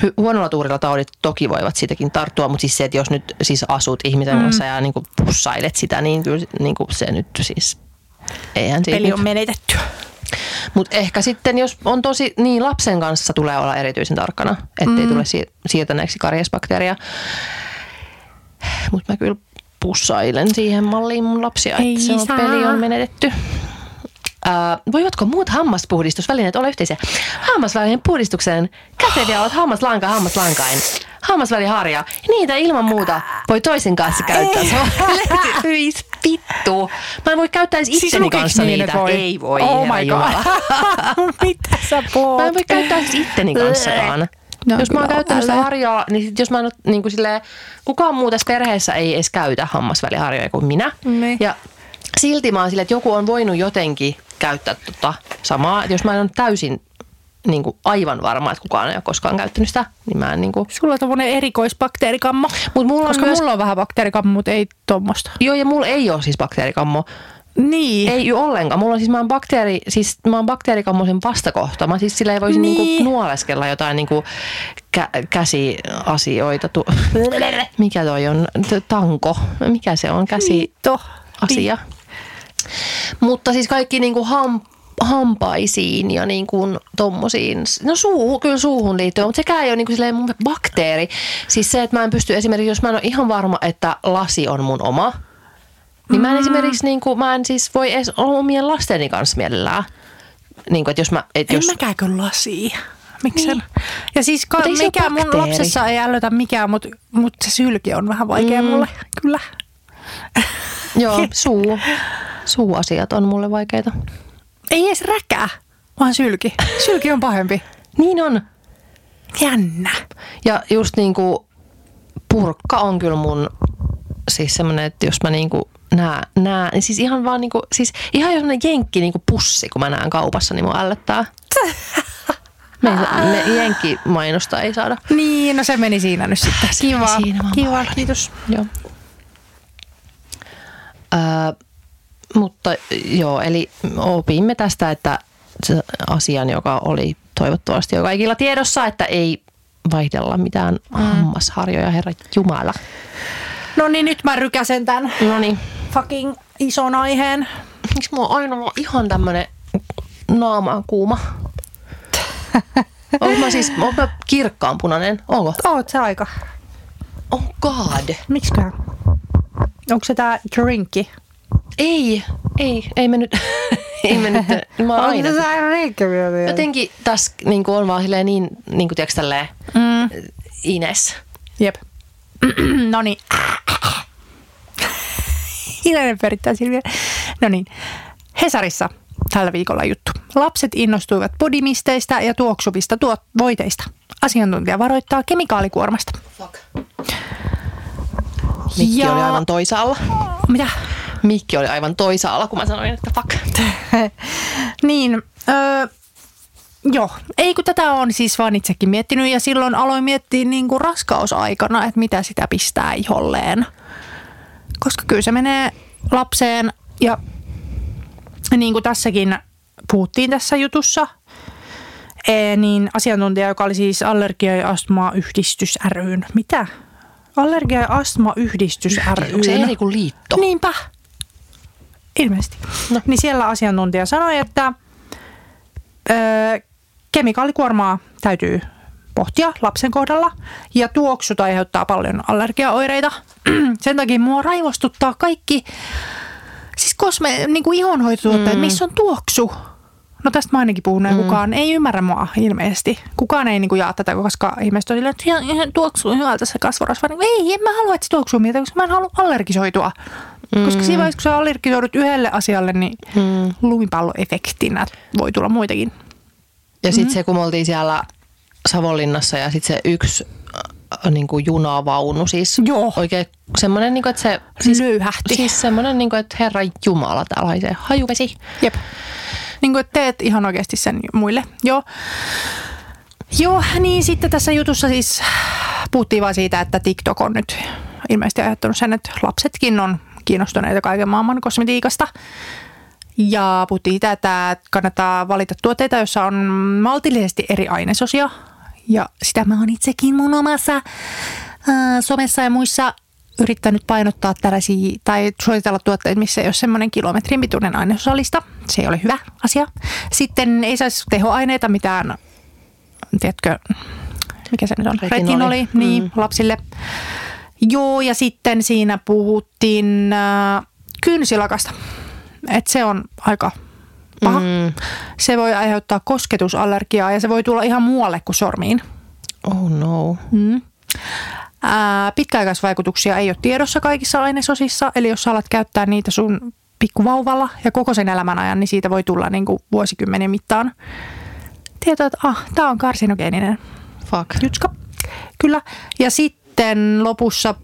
Hy- huonolla tuurilla taudit toki voivat siitäkin tarttua, mutta siis se, että jos nyt siis asut ihmisen Mm. kanssa ja niin kuin pussailet sitä, niin kyllä niin kuin se nyt siis, eihän siitä Peli nyt- on menetetty. mutta ehkä sitten, jos on tosi, niin lapsen kanssa tulee olla erityisen tarkkana, ettei mm. tule siir- siirtäneeksi karies-bakteeria. Mutta mä kyllä pussailen siihen malliin mun lapsia, Ei että se on, peli on menetetty. Ää, voivatko muut hammaspuhdistusvälineet olla yhteisiä? Hammasvälineen puhdistukseen käteviä ovat hammaslanka hammaslankain. Hammasväliharja. Niitä ilman muuta voi toisen kanssa käyttää. Se on hyi vittu. Mä en voi käyttää itseni lukiks kanssa niin, niitä. voi? Ei voi, Oh my god. Mitä sä puhut? Mä en voi käyttää siis itteni kanssakaan. No, jos mä oon käyttänyt sitä harjaa, niin sit jos mä en niin kuin silleen, kukaan muu tässä perheessä ei edes käytä hammasväliharjoja kuin minä. Niin. Ja silti mä oon silleen, että joku on voinut jotenkin käyttää tota samaa. Et jos mä en ole täysin niin kuin aivan varma, että kukaan ei ole koskaan käyttänyt sitä, niin mä en niin kuin... Sulla on tommonen erikoisbakteerikammo. Mut mulla Koska on myös... mulla on vähän bakteerikammo, mutta ei tommosta. Joo, ja mulla ei ole siis bakteerikammo. Niin. Ei ollenkaan. Mulla on siis, mä oon, bakteeri, siis, mä oon bakteerikammosen vastakohta. Mä siis sillä ei voisin niin. Niin. niinku nuoleskella jotain niinku kä- käsiasioita. Tu- Mikä toi on? Tanko. Mikä se on? Käsi Liitto. asia. Mutta siis kaikki niinku ham, hampaisiin ja niinku tommosiin, no suu, kyllä suuhun liittyy, mutta sekään ei ole niinku silleen mun bakteeri. Siis se, että mä en pysty esimerkiksi, jos mä en ole ihan varma, että lasi on mun oma, niin mä en esimerkiksi, niinku, mä en siis voi edes olla omien lasteni kanssa mielellään. Niin kuin, että jos mä, et En jos, mäkään kyllä lasia. Miksi Niin. niin. Ja siis ka- mikä mun lapsessa ei ällötä mikään, mutta mut se sylki on vähän vaikea Mm. mm. mulle. Kyllä. Joo, suu, suuasiat on mulle vaikeita. Ei edes räkää, vaan sylki. Sylki on pahempi. Niin on. Jännä. Ja just niinku purkka on kyllä mun siis semmoinen, että jos mä niinku näen, näen niin siis ihan vaan niinku, siis ihan semmoinen jenkki niinku pussi, kun mä näen kaupassa, niin mua ällöttää. Me, me jenkki mainosta ei saada. Niin, no se meni siinä nyt sitten. Kiva. siinä Kiva, kiitos. Joo. Öö, mutta joo, eli opimme tästä, että se asian, joka oli toivottavasti jo kaikilla tiedossa, että ei vaihdella mitään mm. hammasharjoja, herra Jumala. No niin, nyt mä rykäsen tämän No niin, fucking ison aiheen. miksi mulla on aina ollut ihan tämmönen naama kuuma? Onko mä siis, onko mä kirkkaanpunainen? Onko? Oot se aika. Oh god. Miksiköhän? Onko se tää drinkki? Ei, ei, ei me nyt, ei me nyt, mä oon aina. drinkki vielä? Jotenkin tässä niin on vaan silleen niin, niin kuin tiedätkö tälleen, Mm. Ines. Jep. no niin. Ilainen perittää Silvia. No niin. Hesarissa tällä viikolla juttu. Lapset innostuivat bodimisteistä ja tuoksuvista tuot- voiteista. Asiantuntija varoittaa kemikaalikuormasta. Fuck. Mikki Ja- oli aivan toisaalla. Mitä? Mikki oli aivan toisaalla, kun mä sanoin, että fuck. niin, öö, joo. Ei kun tätä on siis vaan itsekin miettinyt ja silloin aloin miettiä niin kuin raskausaikana, että mitä sitä pistää iholleen. Koska kyllä se menee lapseen ja niin kuin tässäkin puhuttiin tässä jutussa, ee, niin asiantuntija, joka oli siis Allergia- ja astma-yhdistys ryn. Mitä? Allergia- ja astma-yhdistys Onko se eri kuin liitto? Niinpä. Ilmeisesti. No. Niin siellä asiantuntija sanoi, että ö, kemikaalikuormaa täytyy pohtia lapsen kohdalla ja tuoksut aiheuttaa paljon allergiaoireita. Sen takia mua raivostuttaa kaikki siis kosme, niin kuin ihonhoitotuotteet, mm. missä on tuoksu. No tästä mä ainakin puhun, mm. kukaan ei ymmärrä mua ilmeisesti. Kukaan ei niin kuin jaa tätä, koska ihmiset on silleen, että tuoksuu hyvältä se kasvorasva. Niin, ei, en mä halua, että se tuoksuu miltä, koska mä en halua allergisoitua. Mm. Koska siinä vaiheessa, kun sä allergisoidut yhdelle asialle, niin mm. lumipalloefektinä voi tulla muitakin. Ja sitten se, kun me oltiin siellä Savonlinnassa ja sitten se yksi äh, niin kuin junavaunu, siis Joo. oikein semmoinen, niin kuin, että se... Siis löyhähti. Siis semmoinen, niin kuin, että herra Jumala, täällä haisee hajuvesi. Jep. Niin kuin, teet ihan oikeasti sen muille. Joo. Joo, niin sitten tässä jutussa siis puhuttiin vaan siitä, että TikTok on nyt ilmeisesti aiheuttanut sen, että lapsetkin on kiinnostuneita kaiken maailman kosmetiikasta. Ja puhuttiin siitä, että kannattaa valita tuotteita, joissa on maltillisesti eri ainesosia. Ja sitä mä oon itsekin mun omassa äh, somessa ja muissa yrittänyt painottaa tällaisia tai suositella tuotteita, missä ei ole semmoinen kilometrin pituinen ainesosalista. Se ei ole hyvä asia. Sitten ei saisi tehoaineita, mitään, tiedätkö, mikä se nyt on? Retinoli. Retinoli, niin, mm. lapsille. Joo, ja sitten siinä puhuttiin äh, kynsilakasta. Et se on aika paha. Mm. Se voi aiheuttaa kosketusallergiaa ja se voi tulla ihan muualle kuin sormiin. Oh no. Mm. Ää, pitkäaikaisvaikutuksia ei ole tiedossa kaikissa ainesosissa, eli jos alat käyttää niitä sun pikkuvauvalla ja koko sen elämän ajan, niin siitä voi tulla niin kuin vuosikymmenen mittaan tietoa, että ah, tämä on karsinogeeninen Fuck. jutska. Kyllä. Ja sitten lopussa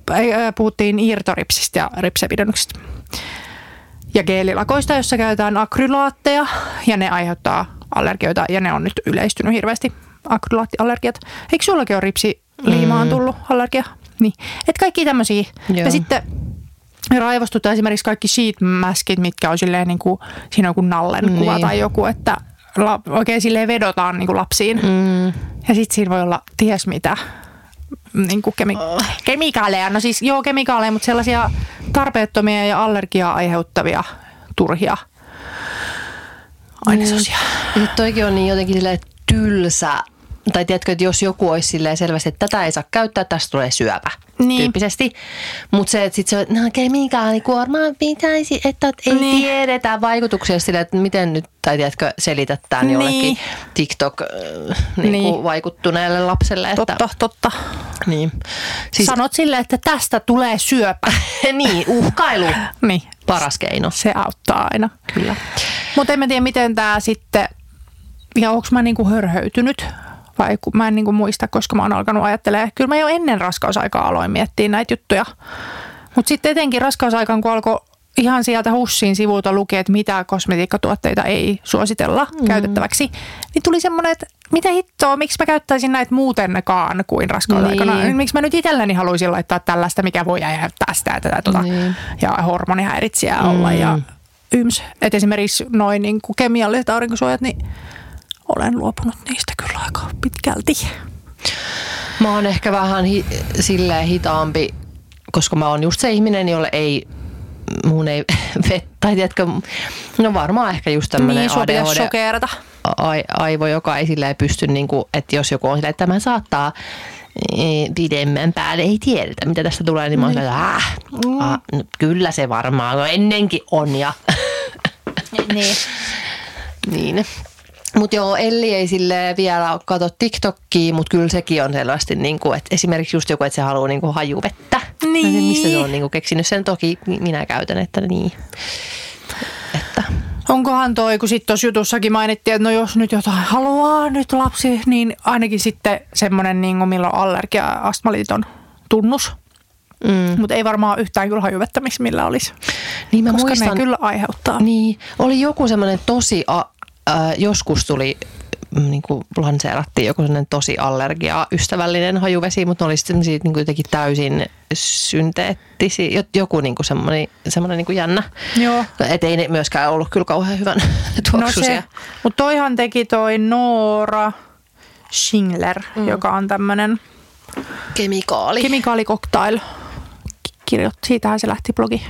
puhuttiin irtoripsistä ja ripsepidennyksistä. Ja geelilakoista, jossa käytetään akrylaatteja ja ne aiheuttaa allergioita ja ne on nyt yleistynyt hirveästi, akrylaattiallergiat. Eikö sullakin ole ripsiliimaan tullut allergia? Niin. Et kaikki tämmöisiä. Ja sitten raivostuttaa esimerkiksi kaikki sheet maskit, mitkä on silleen niin kuin, siinä on joku nallen kuva Niin. tai joku, että la, oikein silleen vedotaan niin kuin lapsiin. Mm. Ja sitten siinä voi olla ties mitä niin kuin kemi- Oh. kemikaaleja. No siis joo kemikaaleja, mutta sellaisia tarpeettomia ja allergiaa aiheuttavia turhia ainesosia. Ja sit toikin on niin jotenkin silleen tylsä. Tai tiedätkö, että jos joku olisi silleen selvästi, että tätä ei saa käyttää, tästä tulee syöpä. Niin. Tyyppisesti. Mutta se, että sit se, no kemikaalikuorma pitäisi, että ei Niin. niin. tiedetä vaikutuksia sille, että miten nyt, tai tiedätkö, selitetään Niin. jollekin TikTok-vaikuttuneelle Niin. niin. vaikuttuneelle lapselle. Että, Totta, totta. Niin. Siis... Sanot silleen, että tästä tulee syöpä. niin, uhkailu. niin, Paras keino. se auttaa aina. Kyllä. Mutta en mä tiedä, miten tämä sitten, ja onko mä niinku hörhöytynyt vai kun mä en niinku muista, koska mä oon alkanut ajattelemaan. Kyllä mä jo ennen raskausaikaa aloin miettiä näitä juttuja. Mutta sitten etenkin raskausaikaan, kun alkoi ihan sieltä Hussin sivulta lukea, että mitä kosmetiikkatuotteita ei suositella mm. käytettäväksi, niin tuli semmoinen, että mitä hittoa, miksi mä käyttäisin näitä muutenkaan kuin raskausaikana. Niin. Miksi mä nyt itselleni haluaisin laittaa tällaista, mikä voi aiheuttaa sitä ja tätä tota, Niin. ja hormonihäiritsijää mm. olla ja yms. Et esimerkiksi noin niin kuin kemialliset aurinkosuojat, niin olen luopunut niistä kyllä aika pitkälti. Mä oon ehkä vähän hi- silleen hitaampi, koska mä oon just se ihminen, jolle ei, mun ei tai tiedätkö, no varmaan ehkä just tämmönen Niin, ADHD, sokeerata. ai, aivo, joka ei silleen pysty, niin kuin, että jos joku on silleen, että tämä saattaa eh, pidemmän päälle, ei tiedetä mitä tästä tulee, niin mä oon silleen, että ah, ah, no, kyllä se varmaan, no ennenkin on ja Niin. niin. Mutta joo, Elli ei sille vielä kato TikTokia, mutta kyllä sekin on selvästi, niin kuin, että esimerkiksi just joku, että se haluaa niin kuin hajuvettä. Niin. Tiedä, Mistä se on niin kuin keksinyt sen, toki minä käytän, että niin. Että. Onkohan toi, kun sitten tuossa jutussakin mainittiin, että no jos nyt jotain haluaa nyt lapsi, niin ainakin sitten semmoinen, niin milloin allergia astmaliiton tunnus. Mm. Mutta ei varmaan yhtään kyllä hajuvettä, miksi millä olisi. Niin mä Koska muistan, ne kyllä aiheuttaa. Niin, oli joku semmoinen tosi, a, ä, joskus tuli mm, niin kuin lanseerattiin joku semmoinen tosi allergia ystävällinen hajuvesi, mutta ne oli sitten niin kuin jotenkin täysin synteettisiä, jo- joku niin kuin semmoinen, semmoinen niin kuin jännä. Joo. Että ei ne myöskään ollut kyllä kauhean hyvän No tuoksuisia. se, mutta toihan teki toi Noora Schingler, mm. joka on tämmöinen Kemikaali. kemikaalikoktail. Kirjoitti, siitähän se lähti blogi.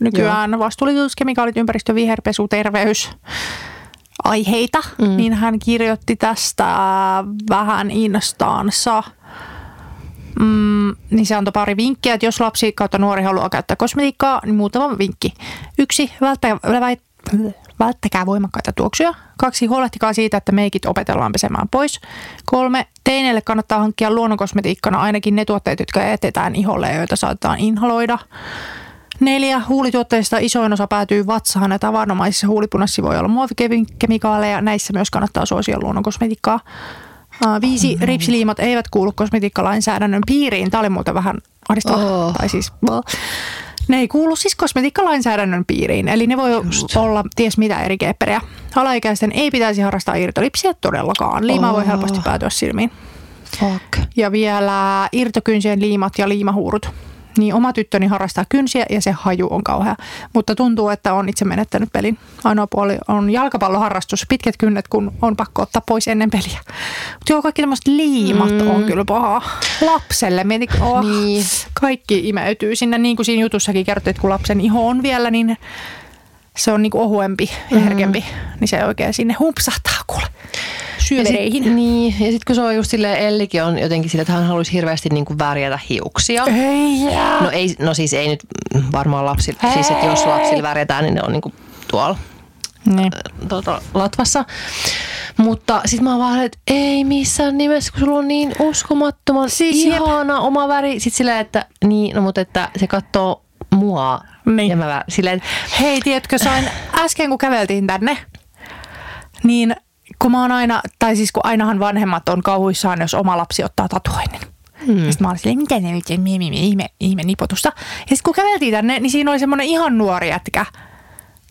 Nykyään vastuullisuus, kemikaalit, ympäristö, viherpesu, terveys, aiheita, mm. niin hän kirjoitti tästä vähän Instaansa. Mm, niin se antoi pari vinkkiä, että jos lapsi kautta nuori haluaa käyttää kosmetiikkaa, niin muutama vinkki. Yksi, välttäkää, välttäkää voimakkaita tuoksuja. Kaksi, huolehtikaa siitä, että meikit opetellaan pesemään pois. Kolme, teineille kannattaa hankkia luonnonkosmetiikkana ainakin ne tuotteet, jotka jätetään iholle ja joita saatetaan inhaloida. Neljä, huulituotteista isoin osa päätyy vatsaan ja tavanomaisissa huulipunassa voi olla muovikemikaaleja. Näissä myös kannattaa suosia luonnonkosmetiikkaa. Viisi, ripsiliimat eivät kuulu kosmetiikkalainsäädännön piiriin. Tämä oli muuten vähän ahdistavaa. Oh. Tai siis, ne ei kuulu siis kosmetiikkalainsäädännön piiriin, eli ne voi Just. olla ties mitä eri kepperiä. Alaikäisten ei pitäisi harrastaa irtolipsiä todellakaan. Liimaa voi Oh. helposti päätyä silmiin. Fuck. Ja vielä irtokynsien liimat ja liimahuurut. Niin oma tyttöni harrastaa kynsiä ja se haju on kauhea. Mutta tuntuu, että on itse menettänyt pelin. Ainoa puoli on jalkapalloharrastus. Pitkät kynnet, kun on pakko ottaa pois ennen peliä. Mutta joo, kaikki tämmöiset liimat mm. on kyllä paha. Lapselle, mieti, oh, Niin. kaikki imeytyy sinne. Niin kuin siinä jutussakin kerrottiin, että kun lapsen iho on vielä, niin se on niinku ohuempi ja herkempi. Niin se oikein sinne humpsahtaa kuule syövereihin. Ja sit, niin, ja sitten kun se on just silleen, Ellikin on jotenkin sille, että hän haluaisi hirveästi niin kuin värjätä hiuksia. Ei jää. No, ei, no siis ei nyt varmaan lapsilla, siis että jos lapsilla värjätään, niin ne on niin kuin tuolla Niin. tuota, latvassa. Mutta sitten mä oon vaan, että ei missään nimessä, kun sulla on niin uskomattoman Siis siis jep. ihana oma väri. Sitten silleen, että niin, no mutta että se katsoo mua. Niin. Ja mä vä- silleen, Hei, tiedätkö, sain äsken kun käveltiin tänne, niin kun mä oon aina, tai siis kun ainahan vanhemmat on kauhuissaan, jos oma lapsi ottaa tatuoinnin. Hmm. Sitten mä olin silleen, mitä ne nyt, ihme, ihme nipotusta. Ja sitten kun käveltiin tänne, niin siinä oli semmoinen ihan nuori jätkä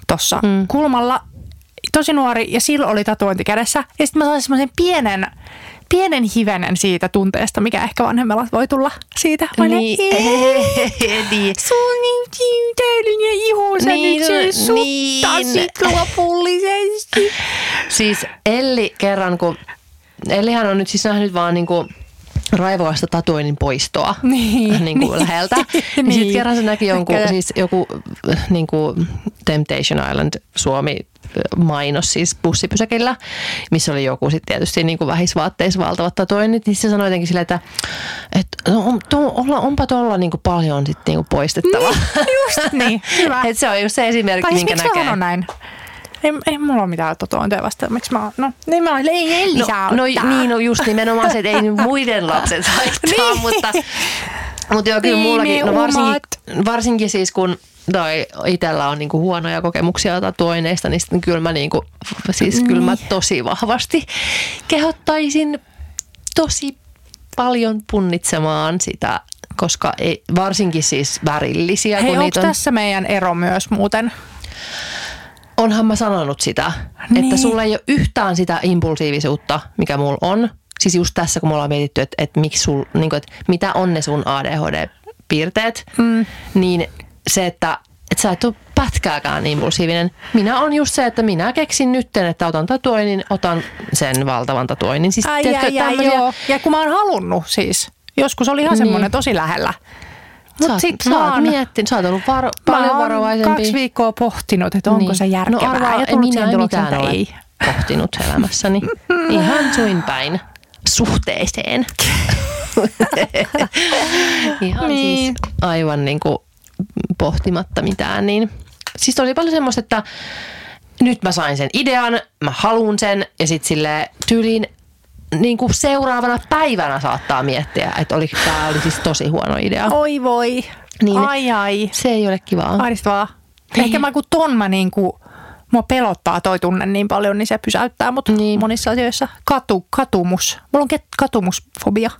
tuossa hmm. kulmalla, tosi nuori, ja sillä oli tatuointi kädessä. Ja sitten mä sain semmoisen pienen, pienen hivenen siitä tunteesta, mikä ehkä vanhemmalla voi tulla siitä. Mä niin, "Ee, niin. On niin tii- täydellinen iho, sä Niin, nyt se suttasit lopullisesti. Siis Elli kerran, kun Ellihän on nyt siis nähnyt vaan niinku raivokasta tatuoinnin poistoa Niin, niin kuin niin. läheltä. Niin. Niin. sitten kerran se näki jonkun, siis joku äh, niin kuin Temptation Island Suomi äh, mainos siis bussipysäkillä, missä oli joku sitten tietysti niin kuin vähisvaatteissa valtavat tatuoinnit, niin se sanoi jotenkin silleen, että, että no, on, to, olla, onpa tuolla niin kuin paljon sitten niin kuin poistettavaa. Niin, just niin, hyvä. Et se on just se esimerkki, Tai siis minkä miksi näkee. näin? Ei, ei mulla ole mitään tatuointeja vastaan. Miksi mä? No, niin mä olin, ei Elli No, no niin, no just nimenomaan se, että ei muiden lapset haittaa, Niin. mutta, mutta joo, kyllä Niin, mullakin, niin, no varsinkin, omat. varsinkin siis kun toi itsellä on niinku huonoja kokemuksia tatuoineista, niin sitten kyllä mä, niinku, siis kyllä mä Niin. tosi vahvasti kehottaisin tosi paljon punnitsemaan sitä, koska ei, varsinkin siis värillisiä, Hei, kun onko niitä on, tässä meidän ero myös muuten? Onhan mä sanonut sitä, Niin. että sulla ei ole yhtään sitä impulsiivisuutta, mikä mulla on. Siis just tässä, kun me ollaan mietitty, että, että, miksi sul, niin kuin, että mitä on ne sun ADHD-piirteet, mm. niin se, että, että sä et ole pätkääkään impulsiivinen. Minä on just se, että minä keksin nytten, että otan tatuoinnin, otan sen valtavan tatuoinnin. Siis, Ai, tiedätkö, ai, ai, joo. Ja kun mä oon halunnut siis. Joskus oli ihan Niin. semmoinen tosi lähellä. Sä, Mut oot- sit sä mä oon- miettinyt, sä oot ollut varo, paljon varovaisempi. kaksi viikkoa pohtinut, että onko Niin. se järkevää. No arvaa, ja minä tulokseen, mitään ole. ei. pohtinut elämässäni. Ihan suin päin suhteeseen. Ihan Niin. siis aivan niin kuin pohtimatta mitään. Niin. Siis oli paljon semmoista, että nyt mä sain sen idean, mä haluan sen ja sitten sille tyyliin niin kuin seuraavana päivänä saattaa miettiä, että oli, tämä oli siis tosi huono idea. Oi voi. Niin. Ai ai. Se ei ole kivaa. Ahdistavaa. Niin. Ehkä mä kun ton mä niinku, mua pelottaa toi tunne niin paljon, niin se pysäyttää mut Niin. monissa asioissa. Katu, katumus. Mulla on ket- katumusfobia.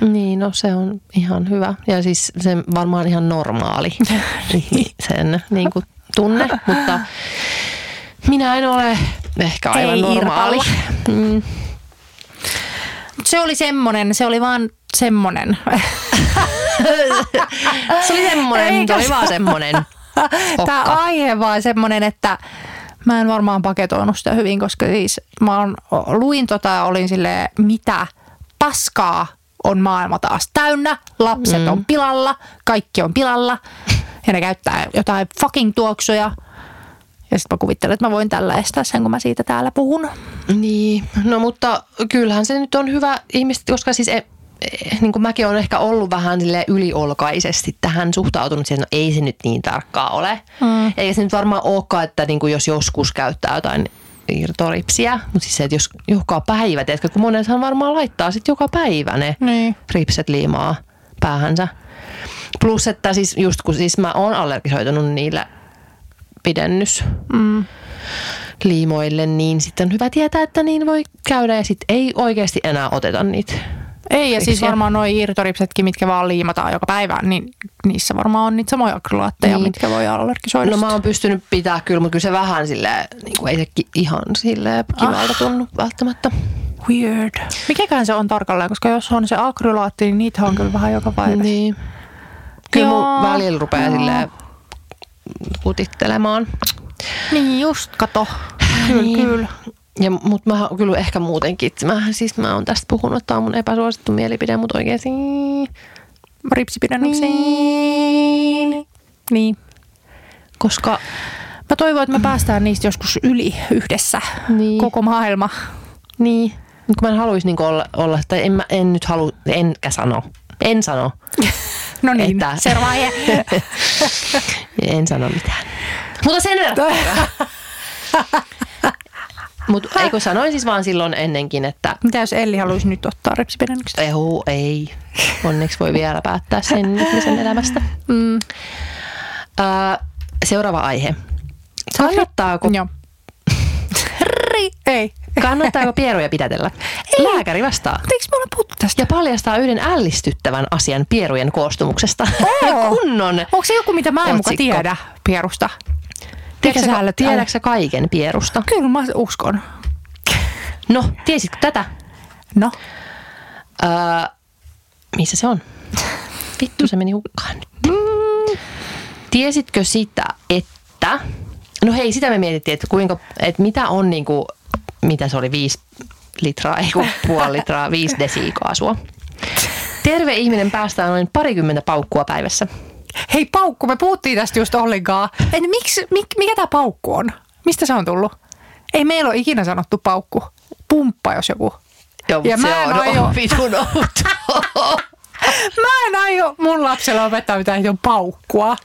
Niin, no se on ihan hyvä. Ja siis se varmaan ihan normaali ihmisen niin kuin tunne, mutta minä en ole ehkä aivan Ei normaali. Mm, se oli semmonen, se oli vaan semmonen. se oli semmoinen, Eikä se oli vaan semmoinen. Tämä Okka. aihe vaan semmonen, että mä en varmaan paketoinut sitä hyvin, koska siis mä on, luin tota ja olin silleen, mitä paskaa on maailma taas täynnä, lapset mm. on pilalla, kaikki on pilalla ja ne käyttää jotain fucking tuoksuja. Ja sitten mä kuvittelen, että mä voin tällä estää sen, kun mä siitä täällä puhun. Niin, no mutta kyllähän se nyt on hyvä ihmiset, koska siis e, e, niin kuin mäkin olen ehkä ollut vähän sille yliolkaisesti tähän suhtautunut siihen, että no ei se nyt niin tarkkaa ole. Mm. Eikä se nyt varmaan olekaan, että niin kuin jos joskus käyttää jotain irtoripsiä, mutta siis se, että jos joka päivä, tiedätkö, kun monethan varmaan laittaa sitten joka päivä ne Niin. ripset liimaa päähänsä. Plus, että siis just kun siis mä oon allergisoitunut niille pidennys Mm. liimoille, niin sitten on hyvä tietää, että niin voi käydä ja sitten ei oikeasti enää oteta niitä. Ei, ja siis varmaan noi irtoripsetkin, mitkä vaan liimataan joka päivä, niin niissä varmaan on niitä samoja akrylaatteja, Niin. mitkä voi allergisoida. No mä oon pystynyt pitää kyllä, mutta kyllä se vähän silleen, niin kuin ei se ihan silleen kivalta tunnu välttämättä. Weird. Mikäkään se on tarkalleen, koska jos on se akrylaatti, niin niitä on kyllä vähän joka päivä. Niin. Kyllä mun Joo. välillä rupeaa silleen kutittelemaan. Niin just, kato. Kyllä, Niin. kyllä. Ja, mutta mä kyllä ehkä muutenkin, mä, siis mä oon tästä puhunut, että tämä on mun epäsuosittu mielipide, mutta oikeasti Ripsipidennyksen. Niin. niin. koska Mä toivon, että me päästään niistä joskus yli yhdessä. Niin. Koko maailma. Niin, kun mä en haluaisi niinku olla, olla, tai en, mä, en nyt halua, enkä sano, en sano, No niin, Että- seuraava aihe. en sano mitään. Mutta sen verran. Mutta eikö sanoin siis vaan silloin ennenkin, että Mitä jos Elli haluaisi nyt ottaa ripsipidennyksen? Ehu, ei. Onneksi voi vielä päättää sen ihmisen elämästä. Mm. Ö, seuraava aihe. Kannattaako, Joo. Ei. Kannattaako pieruja pidätellä? Lääkäri vastaa. Eikö me olla puhuttu tästä? Ja paljastaa yhden ällistyttävän asian pierujen koostumuksesta. Oo. Kunnon. Onko se joku, mitä mä en muka Otsikko. tiedä pierusta? Tiedätkö, sä tiedätkö sä kaiken pierusta? Kyllä mä uskon. No, tiesitkö tätä? No. Öö, missä se on? Vittu, se meni hukkaan nyt. Tiesitkö sitä, että... No hei, sitä me mietittiin, että, kuinka, että mitä on niinku, mitä se oli, viisi litraa, ei kun puoli litraa, viisi desikaasua. Terve ihminen päästää noin parikymmentä paukkua päivässä. Hei paukku, me puhuttiin tästä just ollenkaan. Et miksi, mik, mikä tämä paukku on? Mistä se on tullut? Ei meillä ole ikinä sanottu paukku. Pumppa jos joku. Joo, Ja mä se en on aio-. Mä en aio mun lapsella opettaa mitään jo paukkua.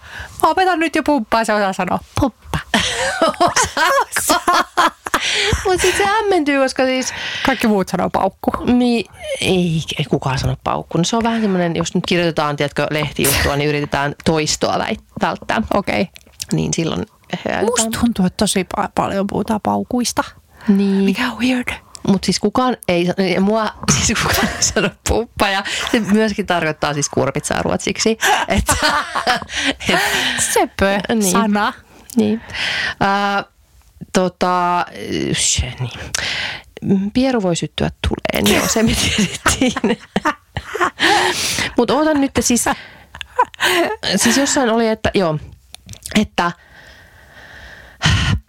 Mä opetan nyt jo pumppaa, se osaa sanoa pumppa. Mutta sitten se hämmentyy, koska siis Kaikki muut sanoo paukku. Niin, ei, ei kukaan sano paukku. No se on vähän semmoinen, jos nyt kirjoitetaan, tiedätkö, lehtijuttua, niin yritetään toistoa välttää. Okei. Okay. Niin silloin Musta tuntuu, että tosi pa- paljon puhutaan paukuista. Niin. Mikä on weird. Mutta siis kukaan ei, mua siis kukaan ei sano puppa ja se myöskin tarkoittaa siis kurpitsaa ruotsiksi. Että, et, Sepö Niin. sana. niin. Ää, tota, niin. Pieru voi syttyä tuleen, joo, se me tiedettiin. Mutta ootan nyt siis, siis jossain oli, että joo, että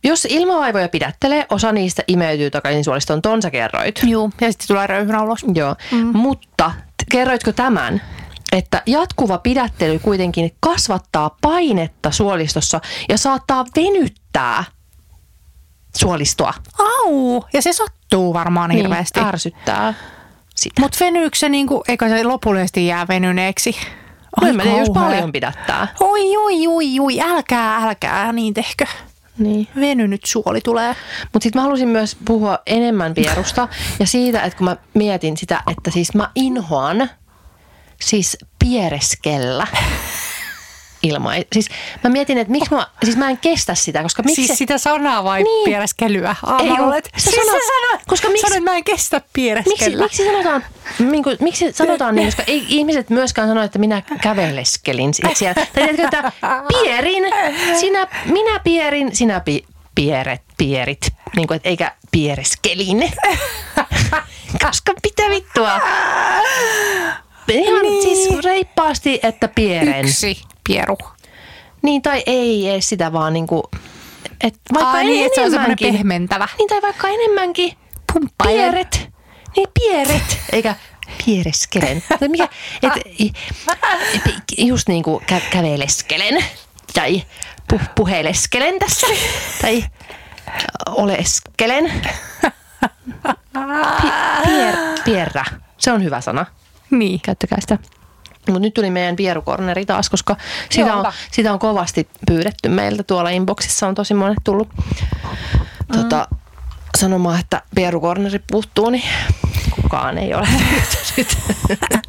jos ilmavaivoja pidättelee, osa niistä imeytyy takaisin suolistoon, ton sä kerroit. Joo, ja sitten tulee röyhynä ulos. Joo, mm. mutta kerroitko tämän, että jatkuva pidättely kuitenkin kasvattaa painetta suolistossa ja saattaa venyttää suolistoa. Au! Ja se sattuu varmaan hirveästi. Niin, ärsyttää sitä. Mutta venyykö se niinku, eikö se lopullisesti jää venyneeksi? Ai mä jos paljon pidättää. Oi, oi, oi, oi, älkää, älkää, niin tehkö. Niin. Venynyt suoli tulee. Mutta sitten mä halusin myös puhua enemmän pierusta ja siitä, että kun mä mietin sitä, että siis mä inhoan siis piereskellä ilman. Siis mä mietin, että miksi mä, siis mä en kestä sitä, koska miksi siis sitä sanaa vai Niin. niin. piereskelyä? Ah, Ei olet, se siis sä sanoit, koska miksi- sanoit, mä en kestä miksi, piereskellä. miksi sanotaan, minku, miksi sanotaan niin, koska ei ihmiset myöskään sano, että minä käveleskelin siellä. Tai tiedätkö, että pierin, sinä, minä pierin, sinä pi, pieret, pierit, niin kuin, että eikä piereskelin. koska mitä vittua? Ihan niin. siis reippaasti, että pieren. Yksi pieru. Niin tai ei edes sitä vaan niinku, et vaikka Ai niin, että se on semmoinen pehmentävä. Niin tai vaikka enemmänkin. Pumppaile. Pieret. Niin pieret. Eikä piereskelen. Tai mikä, et, just niin kuin kä- käveleskelen. Tai pu- puheleskelen tässä. Tai oleskelen. Pi- pier, pierrä. Se on hyvä sana. Niin. Käyttäkää sitä. Mutta nyt tuli meidän pierukorneri taas, koska sitä Joo, on, hyvä. sitä on kovasti pyydetty meiltä. Tuolla inboxissa on tosi monet tullut tota, sanomaan, että pierukorneri puuttuu, niin kukaan ei ole pyytänyt.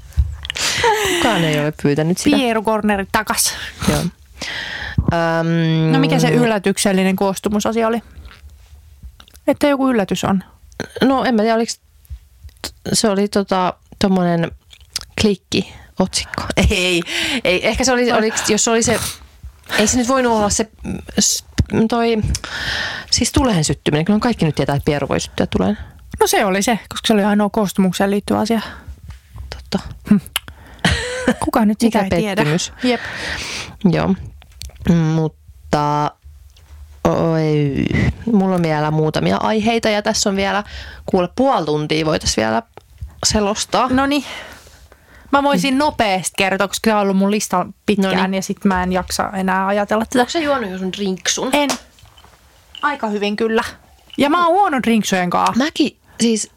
kukaan ei ole pyytänyt sitä. Pierukorneri takas. Joo. Öm, No mikä se yllätyksellinen koostumusasia oli? Että joku yllätys on. No en mä tiedä, oliko se oli tota, tommonen klikki otsikko. Ei, ei, ehkä se oli, oliko, jos oli se, ei se nyt voinut olla se, toi, siis tuleen syttyminen. Kyllä kaikki nyt tietää, että pieru voi syttyä tuleen. No se oli se, koska se oli ainoa koostumukseen liittyvä asia. Totta. Kuka nyt sitä ei tiedä? Jep. Joo, mutta oi, mulla on vielä muutamia aiheita ja tässä on vielä, kuule puoli tuntia voitaisiin vielä selostaa. No niin. Mä voisin nopeasti kertoa, koska tämä on ollut mun listalla pitkään Noniin. ja sitten mä en jaksa enää ajatella tätä. Onko se juonut jo sun drinksun? En. Aika hyvin kyllä. Ja mä oon huono drinksujen kanssa. Mäkin, siis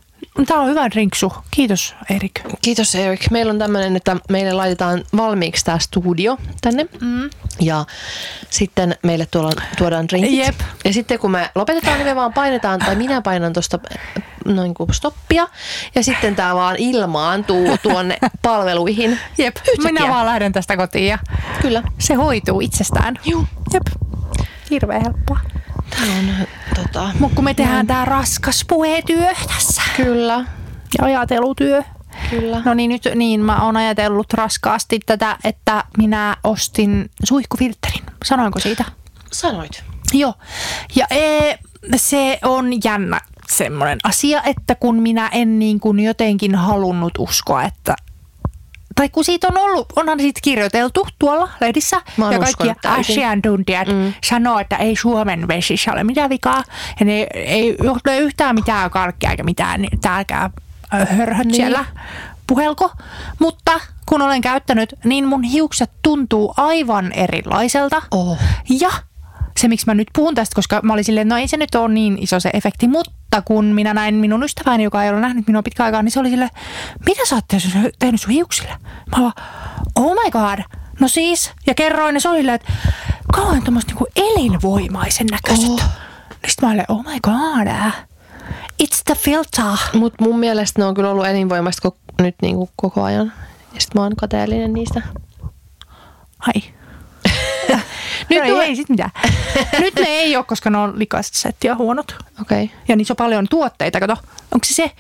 Tää on hyvä drinksu. Kiitos Erik. Kiitos Erik. Meillä on tämmöinen, että meille laitetaan valmiiksi tämä studio tänne. Mm. Ja sitten meille tuolla, tuodaan drinkit. Jep. Ja sitten kun me lopetetaan, niin me vaan painetaan, tai minä painan tuosta noin kuin stoppia. Ja sitten tämä vaan ilmaantuu tuonne palveluihin. Jep. Yhtäkkiä. Minä vaan lähden tästä kotiin ja Kyllä. se hoituu itsestään. Juu. Jep. Hirveän helppoa. Tämä on tota, Mutta kun me tehdään tää raskas puhetyö tässä kyllä. ja ajatelutyö. Kyllä. No niin, nyt niin mä oon ajatellut raskaasti tätä, että minä ostin suihkufilterin. Sanoinko siitä? Sanoit. Joo. Ja ee, se on jännä semmoinen asia, että kun minä en niin kuin jotenkin halunnut uskoa, että tai kun siitä on ollut, onhan siitä kirjoiteltu tuolla lehdissä ja kaikki asiantuntijat mm. sanoo, että ei Suomen vesissä ole mitään vikaa ja ne ei ole yhtään mitään kalkkia eikä mitään, niin tääkään hörhöt niin. siellä puhelko. Mutta kun olen käyttänyt, niin mun hiukset tuntuu aivan erilaiselta. Oh. Ja se, miksi mä nyt puhun tästä, koska mä olin silleen, no ei se nyt ole niin iso se efekti, mutta kun minä näin minun ystäväni, joka ei ole nähnyt minua pitkään aikaa, niin se oli silleen, mitä sä oot tehnyt- sun hiuksille? Mä vaan, oh my god, no siis, ja kerroin, ja se oli silleen, että kauan tämmöistä niinku elinvoimaisen näköiset. Oh. Niin sit mä olin, oh my god, it's the filter. Mutta mun mielestä ne on kyllä ollut elinvoimaista ko- nyt niinku koko ajan. Ja sit mä oon kateellinen niistä. Ai. Nyt no ei, ei sit mitään. Nyt ne ei ole, koska ne on likaiset setti ja huonot. Okei. Okay. Ja niissä on paljon tuotteita, kato. Onko se se,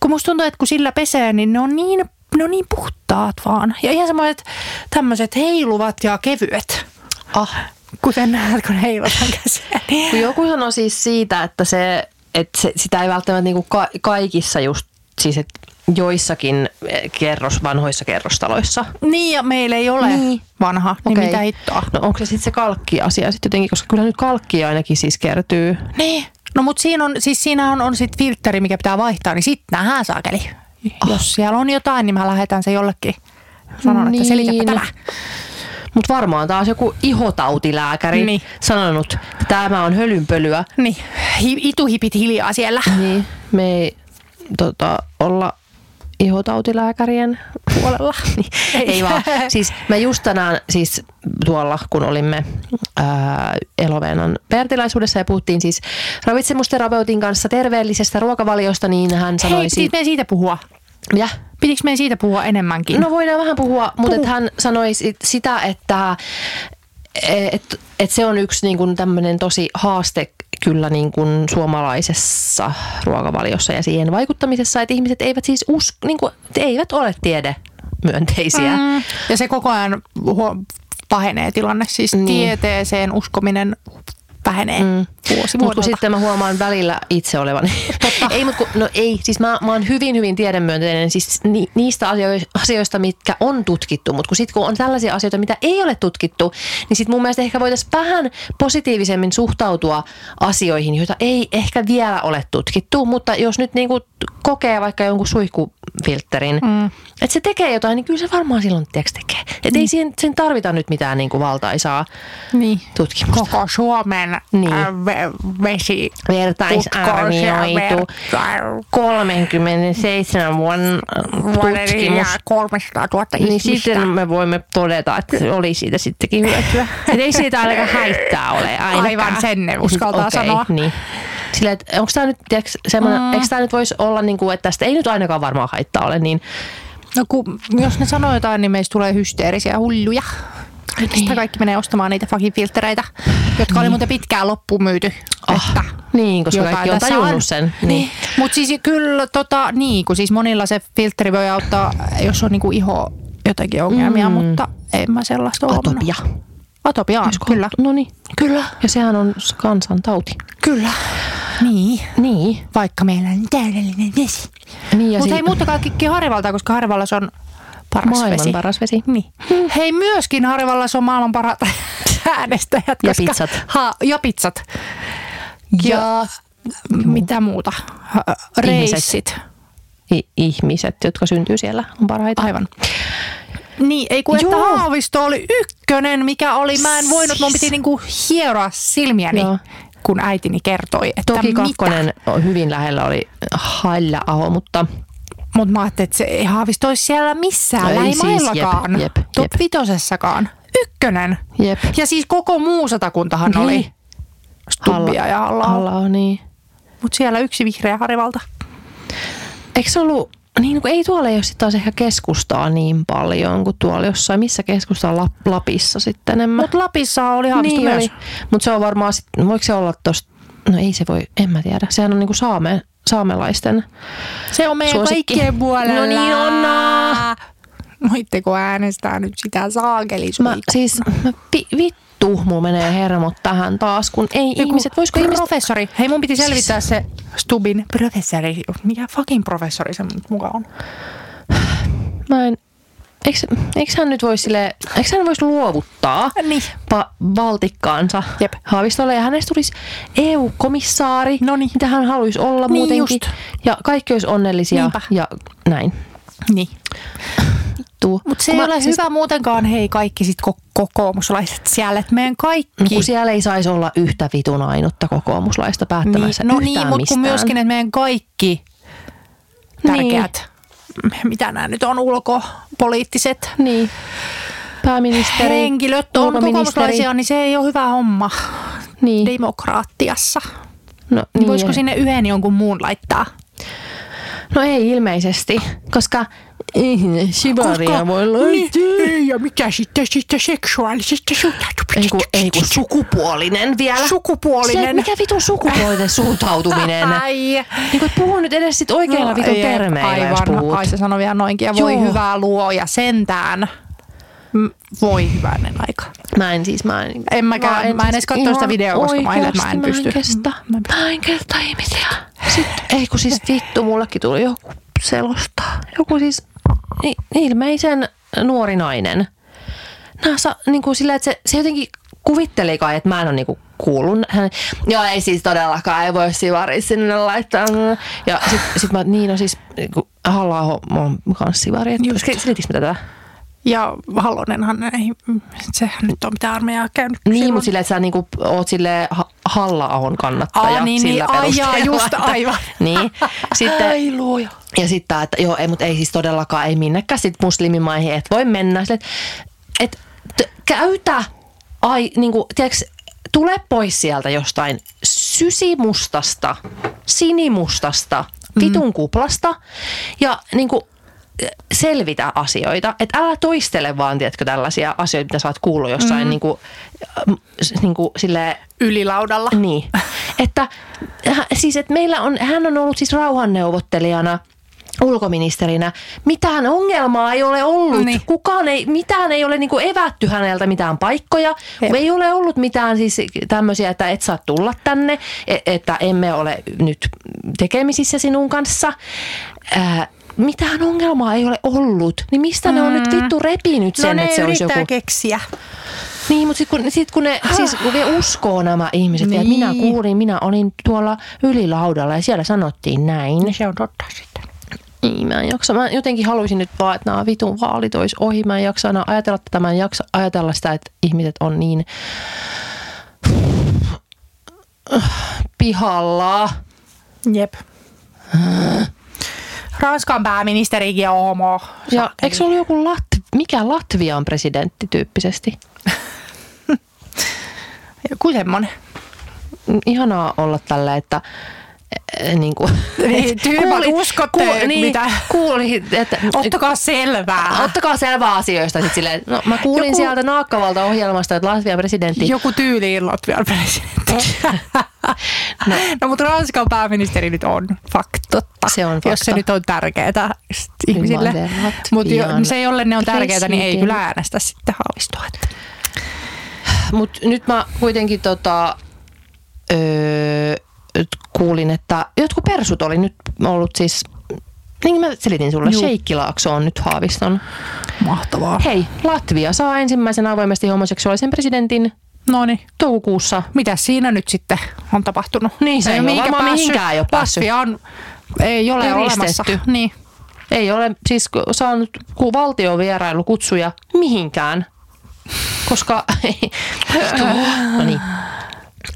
kun musta tuntuu, että kun sillä pesee, niin ne on niin, ne on niin puhtaat vaan. Ja ihan semmoiset tämmöiset heiluvat ja kevyet. Ah. Kuten näet, kun heilutaan käsiä. Kun joku sanoi siis siitä, että, se, että se, sitä ei välttämättä niinku ka- kaikissa just, siis että joissakin eh, kerros, vanhoissa kerrostaloissa. Niin, ja meillä ei ole Niin. vanha, niin Okei. mitä hittoa. No onko se sitten se kalkki-asia sitten jotenkin, koska kyllä nyt kalkki ainakin siis kertyy. Niin. No mutta siinä on, siis siinä on, on sit filtteri, mikä pitää vaihtaa, niin sitten nähdään saakeli. Jos siellä on jotain, niin mä lähetän se jollekin. Sanon, että Niin. selitäpä tämä. Mutta varmaan taas joku ihotautilääkäri Niin. sanonut, että tämä on hölynpölyä. Niin, Hi- ituhipit hiljaa siellä. Niin, me ei tota, olla ihotautilääkärien puolella. Niin, ei vaan. Siis mä just tänään siis tuolla, kun olimme ää, Eloveenan pertilaisuudessa ja puhuttiin siis ravitsemusterapeutin kanssa terveellisestä ruokavaliosta, niin hän sanoi... Hei, meidän siitä puhua? ja, Pitikö meidän siitä puhua enemmänkin? No voidaan vähän puhua, mutta Puhu. hän sanoi sit sitä, että et, et se on yksi niin kuin tämmöinen tosi haaste kyllä niin kuin suomalaisessa ruokavaliossa ja siihen vaikuttamisessa, että ihmiset eivät siis us, niin kuin, eivät ole tiedemyönteisiä. Mm. Mm, ja se koko ajan huo- pahenee tilanne. Siis niin. tieteeseen uskominen vähenee mm. vuosi Mutta sitten mä huomaan välillä itse olevani. ei, mutta kun, no ei, siis mä, mä oon hyvin, hyvin tiedemyönteinen siis ni, niistä asio- asioista, mitkä on tutkittu. Mutta kun sitten kun on tällaisia asioita, mitä ei ole tutkittu, niin sitten mun mielestä ehkä voitaisiin vähän positiivisemmin suhtautua asioihin, joita ei ehkä vielä ole tutkittu. Mutta jos nyt niinku kokee vaikka jonkun suihkufiltterin, mm. että se tekee jotain, niin kyllä se varmaan silloin tiiäks, tekee. Että Mm. ei siihen, sen tarvita nyt mitään niinku valtaisaa niin. tutkimusta. Koko Suomen Niin. äh, ve- vesi vertaisarvioitu 37 vuonna tutkimus. 300 000 Niin sitten me voimme todeta, että oli siitä sittenkin hyötyä. Et ei siitä ainakaan haittaa ole ainakaan. Aivan sen ne uskaltaa Okei, sanoa. Niin. Sillä, että onko tämä nyt, semmoinen, mm. eikö tämä nyt voisi olla, niin kuin, että tästä ei nyt ainakaan varmaan haittaa ole, niin No kun, jos ne sanoo jotain, niin meistä tulee hysteerisiä hulluja. Niin. kaikki menee ostamaan niitä fucking filtreitä, jotka oli muuten pitkään loppumyyty. Ah, että niin, koska jotain kaikki on tajunnut sen. Niin. Mutta siis kyllä tota, niin, kun siis monilla se filtteri voi auttaa, jos on niinku iho jotakin ongelmia, Mm. mutta en mä sellaista ole Atopia. Atopia on, kyllä. No niin, kyllä. Ja sehän on kansantauti. Kyllä. Niin. Niin. Vaikka meillä on täydellinen vesi. niin Mutta si- hei, muuttakaa kikki Harjavaltaa, koska Harjavallas on paras maailman vesi. paras vesi. Niin. Hei, myöskin Harjavallas on maailman parhaat äänestäjät. Ja koska- pizzat. Ha, ja pizzat. Ja, mitä muuta? Reissit. I- ihmiset, jotka syntyy siellä, on parhaita. Aivan. Niin, ei kun että. Haavisto oli ykkönen, mikä oli, mä en voinut, mun piti niinku hieroa silmiäni, Joo. kun äitini kertoi, että Toki mitä. kakkonen on hyvin lähellä oli Halla-aho, mutta Mutta mä ajattelin, että se ei Haavisto olisi siellä missään, No ei lähimaillakaan. siis, jep, jep, Top vitosessakaan. Ykkönen. jep. Ja siis koko muu satakuntahan Niin. oli Stubbia ja halla halla niin. Mutta siellä yksi vihreä Harivalta. Eikö se ollut, niin kun ei tuolla ei ole sitten taas ehkä keskustaa niin paljon kuin tuolla jossain, missä keskusta on Lap- Lapissa sitten enemmän. Mutta Lapissa oli Haavisto niin myös. Mutta se on varmaan, sit, voiko se olla tosta, no ei se voi, en mä tiedä. Sehän on niinku saame, saamelaisten. Se on meidän Suosikki. kaikkien puolella. No niin on. Voitteko äänestää nyt sitä Mä, saakelisuutta? siis mä, vi, vittu, mulla menee hermot tähän taas, kun ei Joku ihmiset, voisiko ihmiset... Professori. Hei, mun piti selvittää se Stubin professori. Mikä fucking professori se mukaan on? Mä en, eikö, eikö hän nyt voisi sille, eikö hän voisi luovuttaa Niin. pa- valtikkaansa Jep. Haavistolle ja hänestä tulisi EU-komissaari, Noniin. mitä hän haluaisi olla Niin muutenkin. just. Ja kaikki olisi onnellisia Niinpä. ja näin. Niin. Mutta se ei mä- ole hyvä muutenkaan, hei kaikki sit ko- kokoomuslaiset siellä, että meidän kaikki... Kun siellä ei saisi olla yhtä vitun ainutta kokoomuslaista päättämässä niin, no niin, mutta myöskin, että meidän kaikki tärkeät, mitä nämä nyt on, ulkopoliittiset Niin. Pääministeri, henkilöt on kokoomuslaisia, niin se ei ole hyvä homma Niin. demokraattiassa. No, Niin voisiko ja- sinne yhden jonkun muun laittaa? No ei ilmeisesti, koska ihminen Shibaria voi laittaa. Niin, ja mikä sitten sitten seksuaalisesta kun, ei kun sukupuolinen vielä. Sukupuolinen. mikä vitun sukupuolinen suhtautuminen? Ai. niin kuin, et puhu nyt edes sit oikeilla vitun jep, termeillä, jos Aivan, puhut. ai se sanoi vielä noinkin. Ja voi Joo. hyvää luoja sentään. Voi hyvänen aika. Mä en siis, mä en... En mäkään- mä en edes katso sitä videoa, koska mä ajattelin, että mä en pysty. kestä. Mä en kestä ihmisiä. Sitten, ei kun siis vittu, mullekin tuli joku selostaa. Joku siis ilmeisen nuori nainen. Nää sa, niin kuin sillä, että se, se jotenkin kuvitteli kai, että mä en ole niinku kuullut. Hän, joo, ei siis todellakaan, ei voi sivari sinne laittaa. Ja sit, sit mä, niin no siis, halla on kans sivari. Just. Selitinkö mä tätä? Ja Halonenhan ei, sehän nyt on mitään armeijaa käynyt. Niin, silloin. mutta silleen, että sä niinku oot sille halla kannattaja Aa, niin, sillä niin, ai jaa, perusteella, just että- aivan. Niin. Sitten, Ai luoja. ja sitten, että joo, ei, mutta ei siis todellakaan, ei minnekään sit muslimimaihin, et voi mennä. Silleen, että et, t- käytä, ai, niinku, tiedätkö, tule pois sieltä jostain sysimustasta, sinimustasta, vitun kuplasta ja niinku, selvitä asioita. Että älä toistele vaan, tiedätkö, tällaisia asioita, mitä sä oot kuullut jossain mm. niinku, äh, niinku, silleen, Ylilaudalla. niin. Että, hä- siis, että meillä on, hän on ollut siis rauhanneuvottelijana ulkoministerinä. Mitään ongelmaa ei ole ollut. Niin. Kukaan ei, mitään ei ole niinku evätty häneltä mitään paikkoja. Jep. Ei ole ollut mitään siis tämmöisiä, että et saa tulla tänne, e- että emme ole nyt tekemisissä sinun kanssa. Ää, mitään ongelmaa ei ole ollut. Niin mistä ne on nyt vittu repinyt sen, no että se olisi joku... keksiä. Niin, mutta sitten kun, sit kun, ne, siis kun ne uskoo nämä ihmiset, niin. että minä kuulin, minä olin tuolla ylilaudalla ja siellä sanottiin näin. Niin se on totta sitten. Niin, mä en jaksa. Mä jotenkin haluaisin nyt vaan, että nämä vitun vaalit olisi ohi. Mä en jaksa enää ajatella tätä. Mä en jaksa ajatella sitä, että ihmiset on niin pihalla. Jep. Ranskan pääministerikin on homo. Ja eikö se ollut joku Lat, mikä Latvian presidentti tyyppisesti? Joku semmonen. Ihanaa olla tällä, että niin kuin, Niin, tyhmät uskotte, niin, mitä- kuuli, että Ottakaa selvää. Ottakaa selvää asioista. Sit silleen, no, mä kuulin Joku- sieltä Naakkavalta-ohjelmasta, että Latvian presidentti... Joku tyyliin Latvian presidentti. no. no mutta Ranskan pääministeri nyt on faktotta. Se on Jos se fakta. nyt on tärkeää ihmisille. Mutta se, jolle ne on tärkeää, niin ei kyllä äänestä sitten Haavistoa. Että. Mutta nyt mä kuitenkin tota, öö, kuulin, että jotkut persut oli nyt ollut siis... Niin mä selitin sulle, Juu. Sheikkilaakso on nyt Haaviston. Mahtavaa. Hei, Latvia saa ensimmäisen avoimesti homoseksuaalisen presidentin No niin. toukokuussa. Mitä siinä nyt sitten on tapahtunut? Niin, se ei ole varmaan mihinkään ei ole päässyt. Latvia on, ei ole Ylistetty. olemassa. Niin. Ei ole siis saanut ku- valtiovierailukutsuja mihinkään, koska no niin,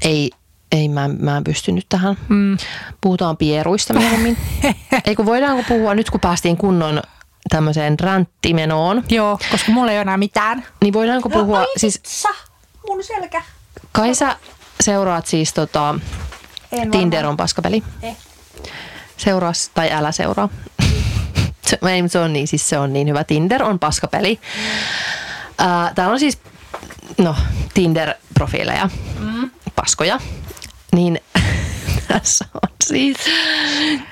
ei, ei mä, mä en pysty nyt tähän. Mm. Puhutaan pieruista mieluummin. ei kun voidaanko puhua nyt kun päästiin kunnon tämmöiseen ranttimenoon, Joo, koska mulla ei ole enää mitään. niin voidaanko puhua, siis Sa, mun selkä. kai sä seuraat siis tota, En Tinder on paskapeli. Eh. Seuraa tai älä seuraa. se, ei, se on niin, siis se on niin hyvä. Tinder on paskapeli. Ää, täällä on siis, no, Tinder-profiileja, mm. paskoja. Niin tässä on siis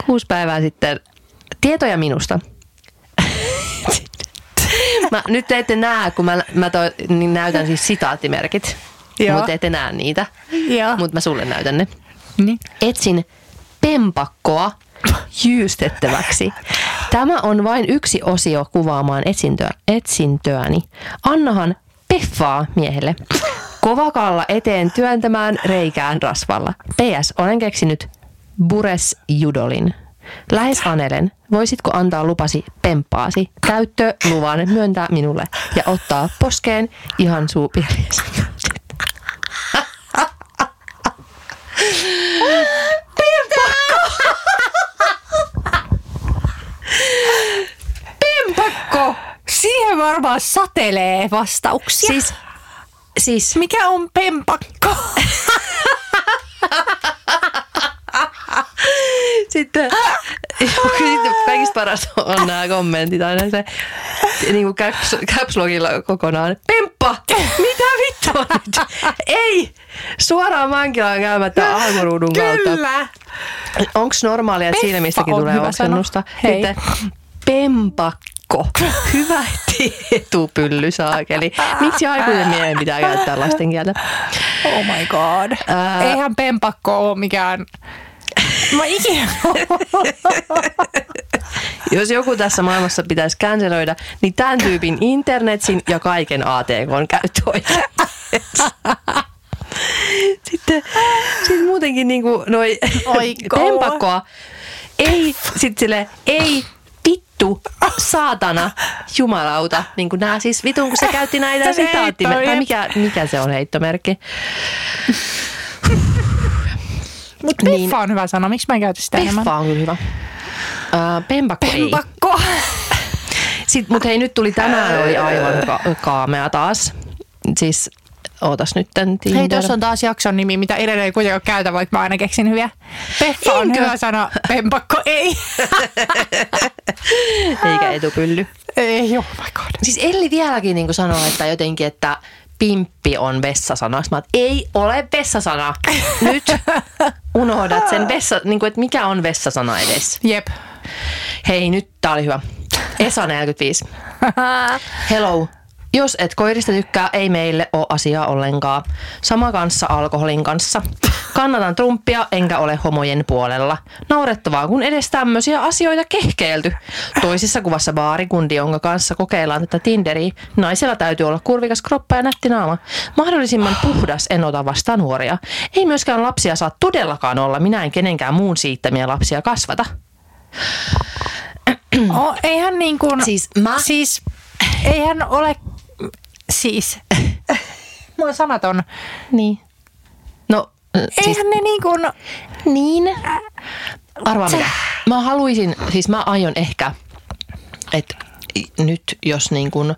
kuusi päivää sitten tietoja minusta. mä, nyt te ette näe, kun mä, mä toi, niin näytän siis sitaattimerkit. Mutta ette näe niitä. Mutta mä sulle näytän ne. Niin. Etsin pempakkoa jyystettäväksi. Tämä on vain yksi osio kuvaamaan etsintöä, etsintöäni. Annahan peffaa miehelle. Kovakalla eteen työntämään reikään rasvalla. PS, olen keksinyt Bures Judolin. Lähes anelen. Voisitko antaa lupasi pemppaasi? Käyttöluvan myöntää minulle ja ottaa poskeen ihan suupieliäsi. Pempakko! Siihen varmaan satelee vastauksia. Siis, siis Mikä on pempakko? sitten, sitten kaikista paras on nämä kommentit aina se niin kuin caps, caps logilla kokonaan. Pemppa! Mitä vittua nyt? Ei! Suoraan vankilaan käymättä alkuruudun kautta. Kyllä. Onko normaalia, että silmistäkin on tulee sana. Hei. Sitten pempakko. Hyvä tietupylly saakeli. Miksi aikuisen miehen pitää käyttää lasten kieltä? Oh my god. Ää. Eihän pempakko ole mikään... Mä ikinä... Jos joku tässä maailmassa pitäisi canceloida, niin tämän tyypin internetsin ja kaiken ATK käyttöoikeus. Sitten, sitten muutenkin niin kuin noi Oi, pempakkoa ei, sit sille, ei vittu saatana, jumalauta. Niin kuin nämä siis vitun, kun se käytti näitä sitaattimerkkejä. Tai mikä, mikä se on heittomerkki? Mutta Niin. piffa on hyvä sana. Miksi mä en käytä sitä enemmän? Peffa on kyllä hyvä. Pempakko ei. Pempakko. Sitten, mutta hei, nyt tuli tänään, oli aivan ka- kaamea taas. Siis, ootas nyt tän Tinder. Hei, tuossa on taas jakson nimi, mitä Irene ei kuitenkaan käytä, vaikka mä aina keksin hyviä. Peffa on hyvä sana, pempakko ei. Eikä etupylly. ei, oh my god. Siis Elli vieläkin niin sanoo, että jotenkin, että pimppi on vessasana. Mä, että ei ole vessasana. Nyt unohdat sen vessa, niin kuin, että mikä on vessasana edes. Jep. Hei, nyt tää oli hyvä. Esa 45. Hello. Jos et koirista tykkää, ei meille ole asiaa ollenkaan. Sama kanssa alkoholin kanssa. Kannatan Trumpia, enkä ole homojen puolella. Naurettavaa, kun edes tämmöisiä asioita kehkeilty. Toisessa kuvassa baarikundi, jonka kanssa kokeillaan tätä Tinderiä. Naisella täytyy olla kurvikas kroppa ja nätti naama. Mahdollisimman puhdas en ota vastaan nuoria. Ei myöskään lapsia saa todellakaan olla. Minä en kenenkään muun siittämiä lapsia kasvata. Oh, eihän niin kuin, Siis mä- siis eihän ole, siis, mä oon sanaton. Niin. No, siis, Eihän ne niin kuin, niin. Arvaa mitä. Mä haluaisin, siis mä aion ehkä, että nyt jos niin kun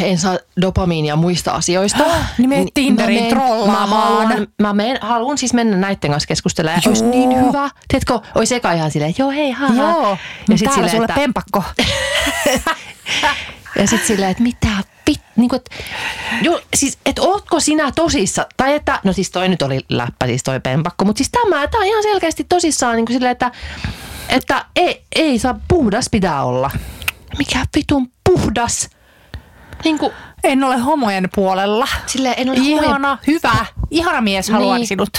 en saa dopamiinia muista asioista. Niin menet mä Tinderiin meen- trollaamaan. Mä haluan, mä meen, haluan siis mennä näitten kanssa keskustelemaan. Olisi Joo. niin hyvä. Tiedätkö, olisi eka ihan silleen, joo hei, haha. joo, Ja ja sit täällä silleen, sulle että- pempakko. Ja sitten silleen, että mitä pit, niin kuin, että, jo, siis, että ootko sinä tosissa, tai että, no siis toi nyt oli läppä, siis toi pempakko, mutta siis tämä, tämä on ihan selkeästi tosissaan niin kuin silleen, että, että ei, ei saa puhdas pitää olla. Mikä vitun puhdas? Niin kuin, En ole homojen puolella. silleen, en ole homojen Ihana, hyvä, ihana mies haluan Niin. sinut.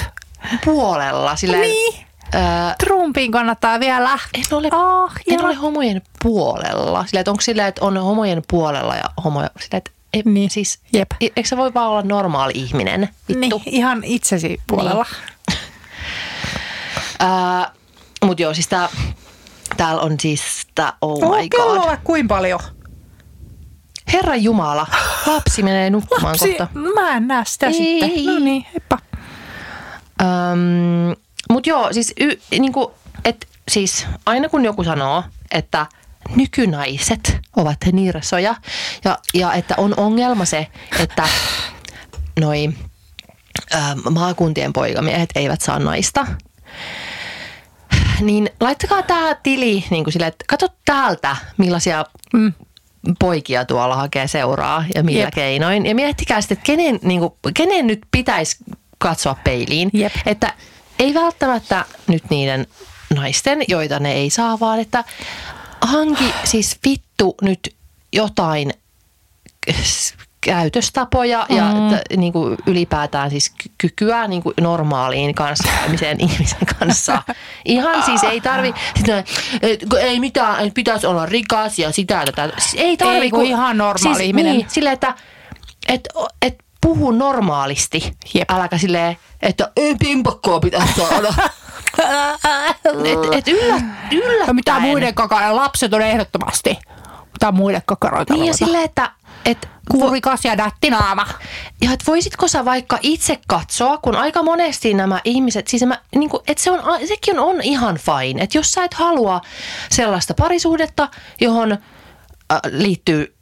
puolella. Silleen, Niin. Öö, Trumpiin kannattaa vielä. en ole, Oh, en ole homojen puolella. Silleen, että onko silleen, että on homojen puolella ja homoja, silleen, että ei, Niin. siis, Jep. e- eikö se voi vaan olla normaali ihminen? Vittu. Niin, ihan itsesi puolella. Ää, mut joo, siis tää, täällä on siis tää, oh my god. kellolla kuinka paljon? Herra Jumala, lapsi menee nukkumaan Lapsi, kohta. mä en näe sitä Ei. sitten. No niin, heippa. Öm, mut joo, siis, y, niinku, et, siis aina kun joku sanoo, että nykynaiset ovat nirsoja ja, ja että on ongelma se, että noi ö, maakuntien poikamiehet eivät saa naista, niin laittakaa tämä tili niin kuin sille, että katso täältä, millaisia Mm. poikia tuolla hakee seuraa ja millä. Jep. keinoin. Ja miettikää sitten, että kenen, niin kuin, kenen nyt pitäisi katsoa peiliin. Jep. Että ei välttämättä nyt niiden naisten, joita ne ei saa, vaan että hanki siis vittu nyt jotain käytöstapoja ja Mm. t- niin kuin ylipäätään siis ky- kykyä niin kuin normaaliin kanssakäymiseen ihmisen kanssa. Ihan siis ei tarvi, sitä, et, kun ei mitään, et pitäisi olla rikas ja sitä ja tätä. Siis ei tarvi. Ei, kun ihan normaali siis, ihminen. Niin, silleen, että et, et puhu normaalisti. Jep. Äläkä silleen, että ei pimpakkoa pitäisi saada. et, et yllä, yllättäen. Ja mitä muiden kakaroita, lapset on ehdottomasti. Mitä muiden kakaroita Niin ja silleen, että et, Kurvikas ja nättinaama. Ja et voisitko sä vaikka itse katsoa, kun aika monesti nämä ihmiset, siis mä, niin kuin, että se on, sekin on ihan fine. Että jos sä et halua sellaista parisuhdetta, johon äh, liittyy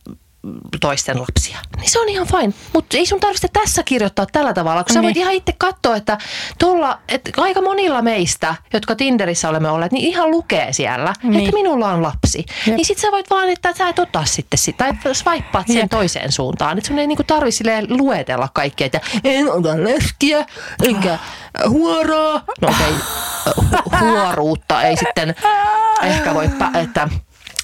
toisten lapsia, niin se on ihan fine. Mutta ei sun tarvitse tässä kirjoittaa tällä tavalla, kun sä voit Niin. ihan itse katsoa, että, tolla, että aika monilla meistä, jotka Tinderissä olemme olleet, niin ihan lukee siellä, Niin. että minulla on lapsi. Jep. Niin sit sä voit vaan, että sä et ota sitten sitä, tai swipeaat sen Jep. toiseen suuntaan. Että sun ei niinku tarvi luetella kaikkea, että en ota leskiä, enkä huoraa. No okei, okay, huoruutta ei sitten ehkä voi, pä- että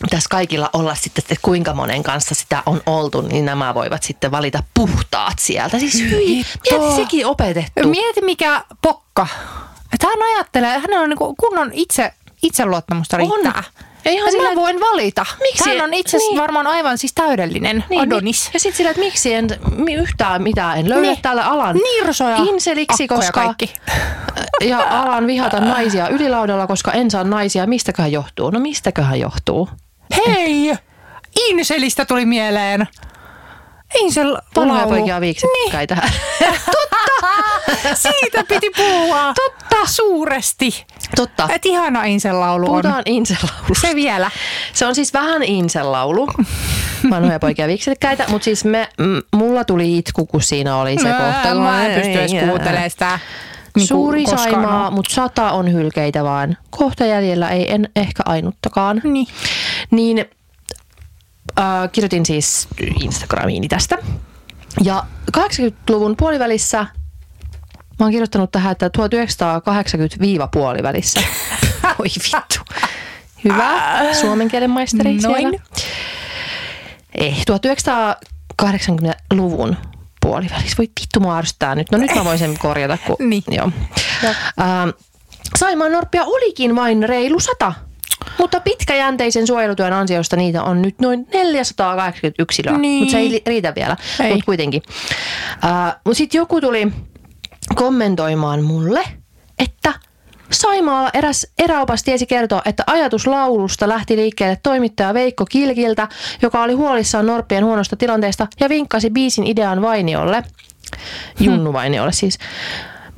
tässä kaikilla olla sitten, että kuinka monen kanssa sitä on oltu, niin nämä voivat sitten valita puhtaat sieltä. Siis hyi, mieti sekin opetettu. Mieti mikä pokka. Että hän ajattelee, hänellä on niinku kunnon itse, itseluottamusta riittää. Ja ihan Ja sillä, mä voin valita. Miksi- Hän on itse asiassa niin. varmaan aivan siis täydellinen niin, Adonis. Niin. Ja sitten sillä, että miksi en yhtään mitään en löydä Niin. täällä alan Nirsoja, inseliksi, akkoja koska kaikki. ja alan vihata naisia ylilaudalla, koska en saa naisia. Mistäköhän johtuu? No mistäköhän johtuu? Hei! Inselistä tuli mieleen. Insel Vanhoja poikia viiksekkäitä. Siitä piti puhua. Totta. Suuresti. Totta. Et ihana Insel-laulu on. Puhutaan inselaulusta. Se vielä. Se on siis vähän inselaulu. Vanhoja poikia viiksekkäitä, mutta siis me, m, mulla tuli itku, kun siinä oli se kohta. kun- Mä en pysty edes kuuntelemaan sitä. Niin Suuri Saimaa, mutta sata on hylkeitä vaan. Kohta jäljellä ei en ehkä ainuttakaan. Niin. Niin äh, kirjoitin siis Instagramiini tästä. Ja 80-luvun puolivälissä mä oon kirjoittanut tähän, että 1980-puolivälissä. Oi vittu. Hyvä. Suomen kielen maisteri Noin. siellä. Ei, 1980-luvun puolivälissä. Voi vittu, mua ärsyttää nyt. No nyt mä voin sen korjata. Kun, Niin. Joo. Ähm, Saimaan norppia olikin vain reilu sata. Mutta pitkäjänteisen suojelutyön ansiosta niitä on nyt noin 480 yksilöä. Niin. Mutta se ei riitä vielä, mutta kuitenkin. Äh, mutta sitten joku tuli kommentoimaan mulle, että Saimaalla eräs eräopas tiesi kertoa, että ajatus laulusta lähti liikkeelle toimittaja Veikko Kilkiltä, joka oli huolissaan Norppien huonosta tilanteesta ja vinkkasi biisin idean Vainiolle, Junnu Vainiolle siis.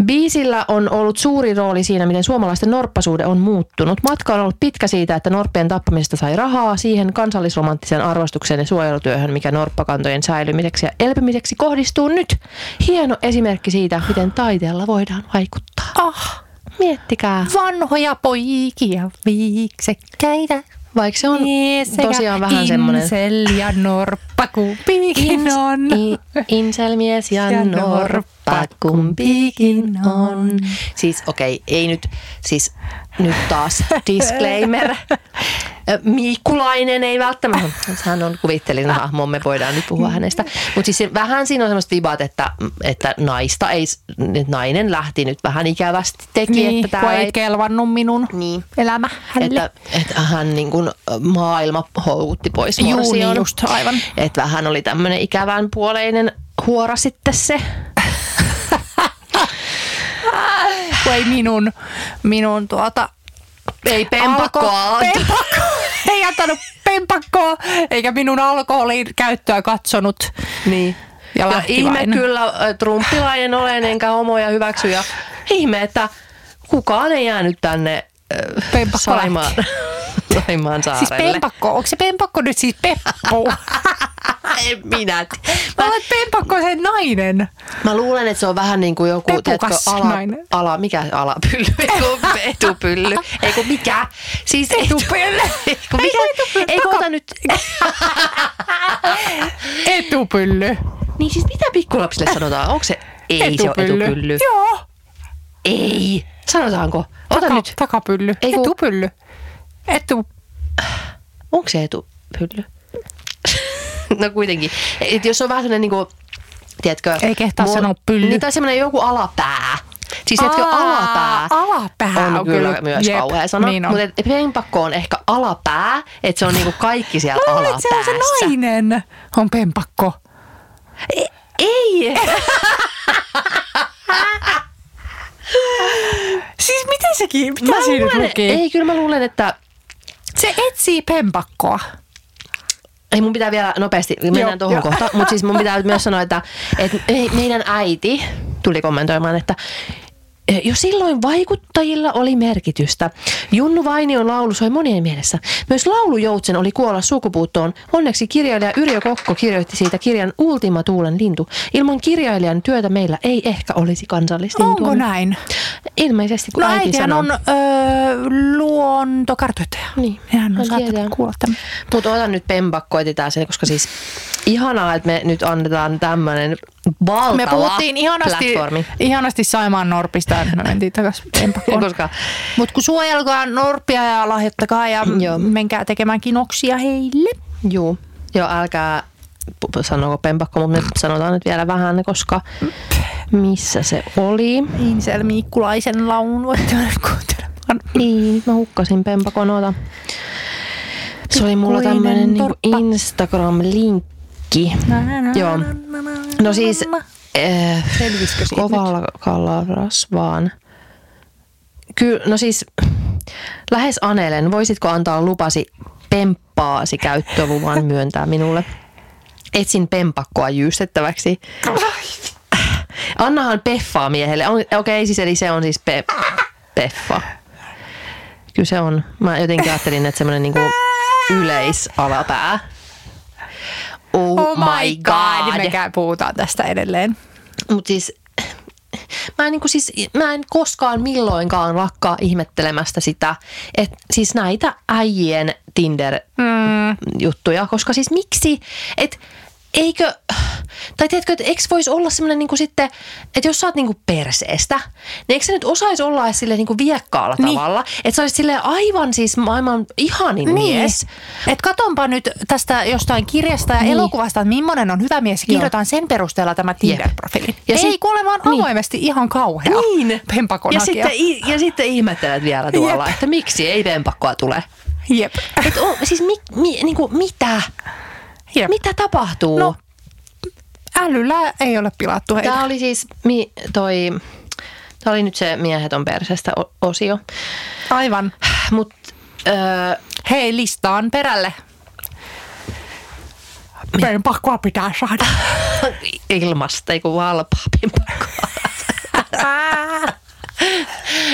Biisillä on ollut suuri rooli siinä, miten suomalaisten norppasuude on muuttunut. Matka on ollut pitkä siitä, että norppien tappamisesta sai rahaa siihen kansallisromanttiseen arvostukseen ja suojelutyöhön, mikä norppakantojen säilymiseksi ja elpymiseksi kohdistuu nyt. Hieno esimerkki siitä, miten taiteella voidaan vaikuttaa. Ah, Miettikää. vanhoja poikia viiksekkäitä. Vaikka se on Mies sekä tosiaan vähän semmoinen... Insel ja norppa kumpikin on. I, inselmies ja, Ja norppa kumpikin on. Siis okei, okay, ei nyt, siis nyt taas disclaimer. Miikkulainen ei välttämättä, hän on kuvittelinen hahmo, me voidaan nyt puhua hänestä. Mutta siis se- vähän siinä on semmoista vibat, että, että naista ei, että nainen lähti nyt vähän ikävästi teki, Niin, että täällä ei kelvannut minun Niin. elämä hänelle. että, että hän niin kuin maailma houkutti pois Juu, morsion. niin just, aivan. Että vähän oli tämmöinen ikävän puoleinen huora sitten se. Kun ei minun, minun tuota... Ei pempakkoa. Pempakko. ei antanut pempakkoa, eikä minun alkoholin käyttöä katsonut. Niin. Ja Ja ihme kyllä, trumpilainen olen, enkä homoja hyväksy. Ja ihme, että kukaan ei jäänyt tänne äh, Saimaan, Saimaan Siis saarelle. pempakko, onko se pempakko nyt siis peppu? En minä. Mä olet pempakko se nainen. Mä luulen, että se on vähän niin kuin joku Pepukas ala, nainen. ala, mikä alapylly, Eiku, etupylly, ei kun mikä, siis Etupylly. ei kun mikä, ei kun ota nyt, Etupylly. niin siis mitä pikkulapsille sanotaan, onko se, ei se ole etupylly, Joo. ei, sanotaanko, ota Taka, nyt, Takapylly. Ei kun- Etupylly. Etu. onko se etupylly? no kuitenkin, et jos on vähän sellainen niinku, tiedätkö, Ei kehtaa mol- sanoa pylly. Niin, tai semmoinen joku alapää, siis Aa, alapää, alapää on, on kyllä, kyllä- myös jep, kauhea sana. niin on. Mutta pempakko on ehkä alapää, että se on niinku kaikki siellä Mä alapäässä. se on se nainen. On pempakko. E- ei! Siis miten sekin, mitä Mä siinä luulen, ei, kyllä mä luulen, että... Se etsii pempakkoa. Ei, mun pitää vielä nopeasti, mennään Joo, tuohon joo. kohta. Mutta siis mun pitää myös sanoa, että, että ei- meidän äiti tuli kommentoimaan, että jo silloin vaikuttajilla oli merkitystä. Junnu Vainion laulu soi monien mielessä. Myös laulujoutsen oli kuolla sukupuuttoon. Onneksi kirjailija Yrjö Kokko kirjoitti siitä kirjan Ultima Tuulen lintu. Ilman kirjailijan työtä meillä ei ehkä olisi kansallislintua. Onko näin? Ilmeisesti, kun No äiti sanoo. on öö, luontokartoittaja. Niin, Hän on hän saattanut kuulla tämän. Mutta otan nyt pempakko, etsitään sen, koska siis ihanaa, että me nyt annetaan tämmöinen valtava Me puhuttiin ihanasti, platformi. ihanasti Saimaan Norpista, että me mentiin takaisin. Koska Mutta kun suojelkaa Norppia ja lahjoittakaa ja Joo. menkää tekemään kinoksia heille. juu, joo, älkää sanoko pempakko, mutta me sanotaan nyt vielä vähän, koska missä se oli. Insel Miikkulaisen laulun voitte mennä kuuntelemaan. Niin, mä hukkasin pempakon, oota. Se oli mulla tämmönen niinku torppa. Instagram-linkki. Joo. No siis äh, Selvisikö siitä kovalla kalla rasvaan. Kyllä, no siis lähes Anelen, voisitko antaa lupasi pemppaasi käyttöluvan myöntää minulle? Etsin pempakkoa jyystettäväksi. Annahan peffaa miehelle. Okei, siis eli se on siis pe- peffa. Kyllä se on. Mä jotenkin ajattelin, että semmoinen niinku yleisalapää. Oh, Oh my god, mekään puhutaan tästä edelleen. Mutta siis mä en, niin siis, mä en koskaan milloinkaan lakkaa ihmettelemästä sitä, että siis näitä äijien Tinder-juttuja, koska siis miksi, että eikö, tai tiedätkö, että eikö voisi olla semmoinen niin sitten, että jos sä oot niin kuin perseestä, niin eikö se nyt osaisi olla edes silleen niin kuin viekkaalla Niin. tavalla, että sä olisit silleen aivan siis maailman ihanin mies. Et katonpa nyt tästä jostain kirjasta ja Niin. elokuvasta, että millainen on hyvä mies. Joo. Kirjoitan sen perusteella tämä Tinder-profiili. Ja Ei sit- kuule vaan niin. avoimesti ihan kauhea. Niin. Ja sitten, ja sitten ihmettelet vielä tuolla, Jep. että miksi ei pempakkoa tule. Jep. Et on, siis mi, mi, niin kuin, mitä? Jep. Mitä tapahtuu? No, Älyllä ei ole pilattu heitä. Tämä oli siis mi, toi, tää oli nyt se miehet on persestä osio. Aivan. Mut öö, Hei, listaan perälle. Pempakkoa pitää saada. ilmasta, ei kun valpaa pimpakkoa.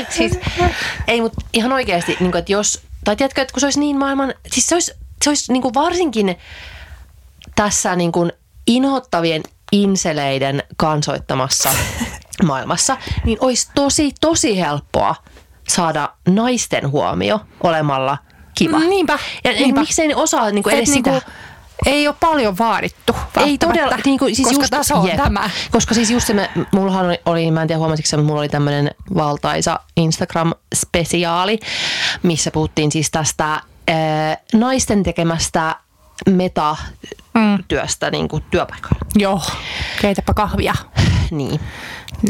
siis, ei mut ihan oikeasti, niin että jos, tai tiedätkö, että kun se olisi niin maailman, siis se olisi, se olisi niin kuin varsinkin tässä niin kuin inhottavien inseleiden kansoittamassa maailmassa, niin olisi tosi, tosi helppoa saada naisten huomio olemalla kiva. Niinpä, Ja niinpä. miksei ne osaa niin kuin edes niinku, sitä? ei ole paljon vaadittu Ei todella, niin kuin, siis koska just, taso on jep. tämä. Koska siis just se, me, mullahan oli- oli, mä en tiedä huomasitko mutta mulla oli tämmöinen valtaisa Instagram-spesiaali, missä puhuttiin siis tästä ää, naisten tekemästä meta-työstä niin kuin työpaikoilla. Joo, keitäpä kahvia. Niin.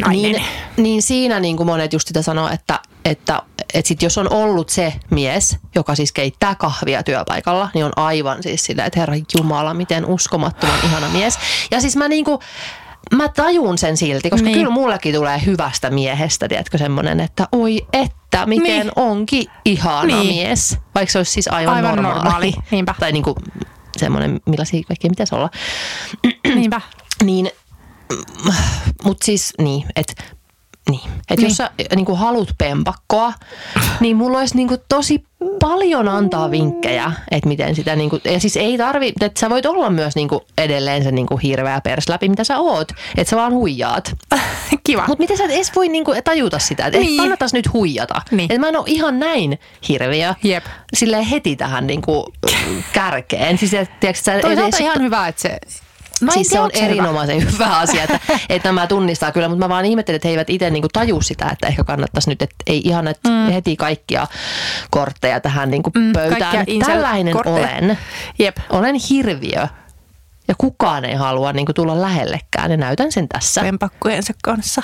Nainen. Niin, niin siinä niin kuin monet just sitä sanoo, että, että, että sit jos on ollut se mies, joka siis keittää kahvia työpaikalla, niin on aivan siis sillä, että herra Jumala, miten uskomattoman ihana mies. Ja siis mä niin kuin, mä tajun sen silti, koska Niin. kyllä mullekin tulee hyvästä miehestä, tiedätkö, semmoinen, että oi että, miten Niin. onkin ihana niin. mies. Vaikka se olisi siis aivan, Aivan normaali. normaali, niinpä. Tai niin kuin semmoinen, millaisia kaikkea pitäisi olla. Niinpä. Niin, mutta siis niin, että niin. Et Niin. jos sä niin haluat pempakkoa, niin mulla olisi niin tosi paljon antaa vinkkejä, että miten sitä, niin kuin, ja siis ei tarvi, että sä voit olla myös niin edelleen se niin hirveä persläpi, mitä sä oot, että sä vaan huijaat. Kiva. Mutta miten sä et edes voi niinku tajuta sitä, että Niin. niin. kannattaisi nyt huijata. Niin. Että mä en ole ihan näin hirviö. Jep. Silleen heti tähän niinku kärkeen. Siis, tiedätkö, sä Toisaalta edes- ihan hyvä, että se... Mä siis se on onko hyvä. erinomaisen hyvä, asia, että, että nämä tunnistaa kyllä, mutta mä vaan ihmettelin, että he eivät itse niinku taju sitä, että ehkä kannattaisi nyt, että ei ihan että mm. heti kaikkia kortteja tähän niinku Mm, pöytään. Tällainen kortteja. olen. Jep. Olen hirviö. Ja kukaan ei halua niinku tulla lähellekään ja näytän sen tässä. Pempakkujensa kanssa.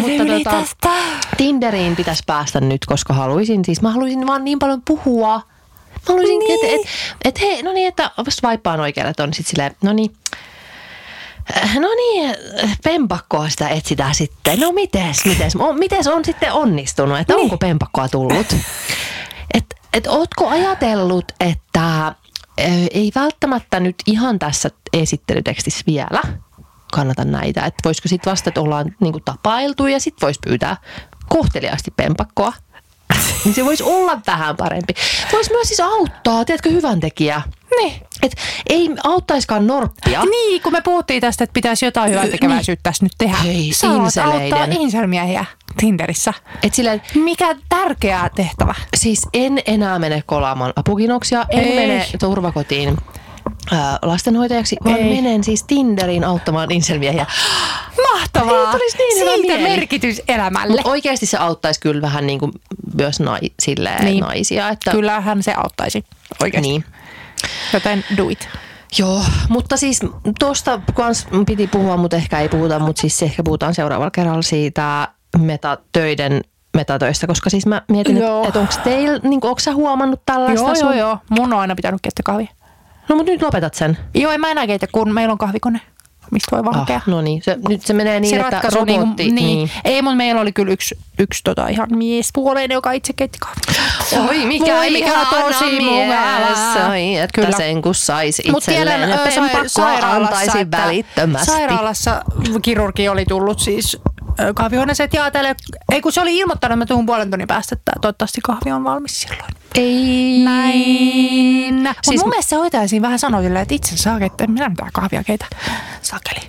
Mutta tota, Tinderiin pitäisi päästä nyt, koska haluaisin, siis mä haluaisin vaan niin paljon puhua. Mä haluaisin, niin. että et, et, hei, no niin, että swipaan oikealle, että on sit silleen, no niin, Äh, No niin, pempakkoa sitä etsitään sitten. No mites, mites, on, mites on sitten onnistunut, että niin. onko pempakkoa tullut? Et, et ootko ajatellut, että äh, ei välttämättä nyt ihan tässä esittelytekstissä vielä kannata näitä, että voisiko sitten vasta, että ollaan niinku tapailtu ja sitten voisi pyytää kohteliaasti pempakkoa. Niin se voisi olla vähän parempi. Voisi myös siis auttaa, tiedätkö, hyvän tekijä. Niin. Et ei auttaiskaan norppia. Niin, kun me puhuttiin tästä, että pitäisi jotain hyvää tekeväisyyttä tässä nyt tehdä. Hei, Sä alat inseleiden. auttaa inselmiehiä Tinderissä. Et silleen, Mikä tärkeä tehtävä. siis en enää mene kolaamaan apukinoksia, en Ei. mene turvakotiin lastenhoitajaksi, vaan Ei. menen siis Tinderiin auttamaan inselmiehiä. Mahtavaa. Ei tulisi niin hyvä Siitä mieli. merkitys elämälle. Mutta oikeasti se auttaisi kyllä vähän niin kuin myös nai, silleen Niin. naisia. Että, Kyllähän se auttaisi oikeasti. Niin. Joten do it. Joo, mutta siis tuosta kans piti puhua, mutta ehkä ei puhuta, mutta siis ehkä puhutaan seuraavalla kerralla siitä metatöiden metatöistä, koska siis mä mietin, että et onko teillä, niin onko sä huomannut tällaista? Joo, sun- joo, joo. Mun on aina pitänyt keittää kahvia. No mutta nyt lopetat sen. Joo, en mä enää keitä, kun meillä on kahvikone, mistä voi vaan. Ah, no niin, se, nyt se menee niin, se että ratkaisu, robotti, niin, kuin- niin. Ei, mutta meillä oli kyllä yksi, yksi tota ihan miespuoleinen, joka itse keitti kahvia. Oi, mikä Voi, mikä tosi mukavaa. mies. Oi, että Kyllä. sen kun saisi Mut tiedän, itselleen. Sen sa- että välittömästi. Sairaalassa kirurgi oli tullut siis kahvihuoneeseen ja ajatellen, ei kun se oli ilmoittanut, että mä tuun puolen tunnin päästä, että toivottavasti kahvi on valmis silloin. Ei. Näin. Siis mun mielestä se hoitaja siinä vähän sanoi silleen, että itse saa keittää, minä mitään kahvia keitä. Sakeli.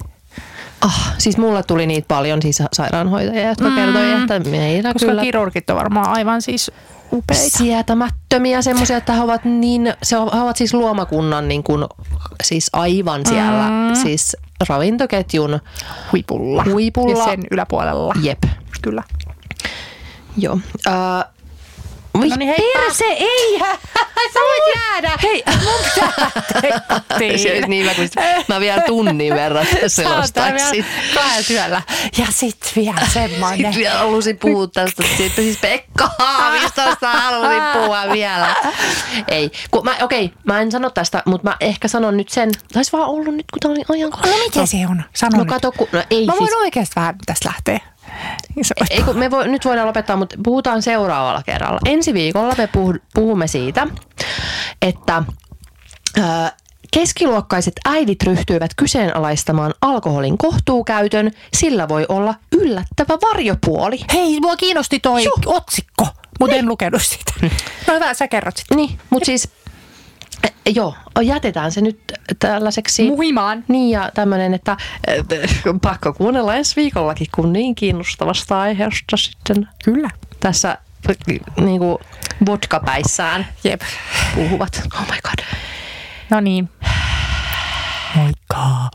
Ah, siis mulle tuli niitä paljon siis sairaanhoitajia, jotka mm. kertoi, että meillä Koska kyllä kirurgit on varmaan aivan siis upeita. sietämättömiä semmoisia, että he ovat niin, se he ovat siis luomakunnan niin kuin, siis aivan siellä mm. siis ravintoketjun Huipulla. Huipulla. Ja sen yläpuolella. jep. Kyllä. Joo. Uh, voi No niin, heippa. perse, ei! Sä voit jäädä! Hei! Se olisi niin hyvä, kun sit mä vielä tunnin verran selostaisin. Kahden työllä. Ja sit vielä semmoinen. Sitten vielä halusin puhua tästä. Sitten siis Pekka Haavistosta halusin puhua vielä. Ei. Kun mä, okei, mä en sano tästä, mutta mä ehkä sanon nyt sen. Taisi vaan ollut nyt, kun tää oli ajan No miten se on? Sano No nyt. kato, kun, no ei Mä voin siis. oikeasti vähän tästä lähteä. Se- Ei, kun me voi, nyt voidaan lopettaa, mutta puhutaan seuraavalla kerralla. Ensi viikolla me puhu, puhumme siitä, että ö, keskiluokkaiset äidit ryhtyivät kyseenalaistamaan alkoholin kohtuukäytön. Sillä voi olla yllättävä varjopuoli. Hei, mua kiinnosti toi otsikko, mutta en lukenut sitä. No hyvä, sä kerrot sitten. Niin, mutta siis joo, jätetään se nyt tällaiseksi. Muhimaan. Niin ja tämmöinen, että pakko kuunnella ensi viikollakin, kun niin kiinnostavasta aiheesta sitten Kyllä. tässä niin kuin vodkapäissään Jep. puhuvat. Oh my god. No niin. Moikka.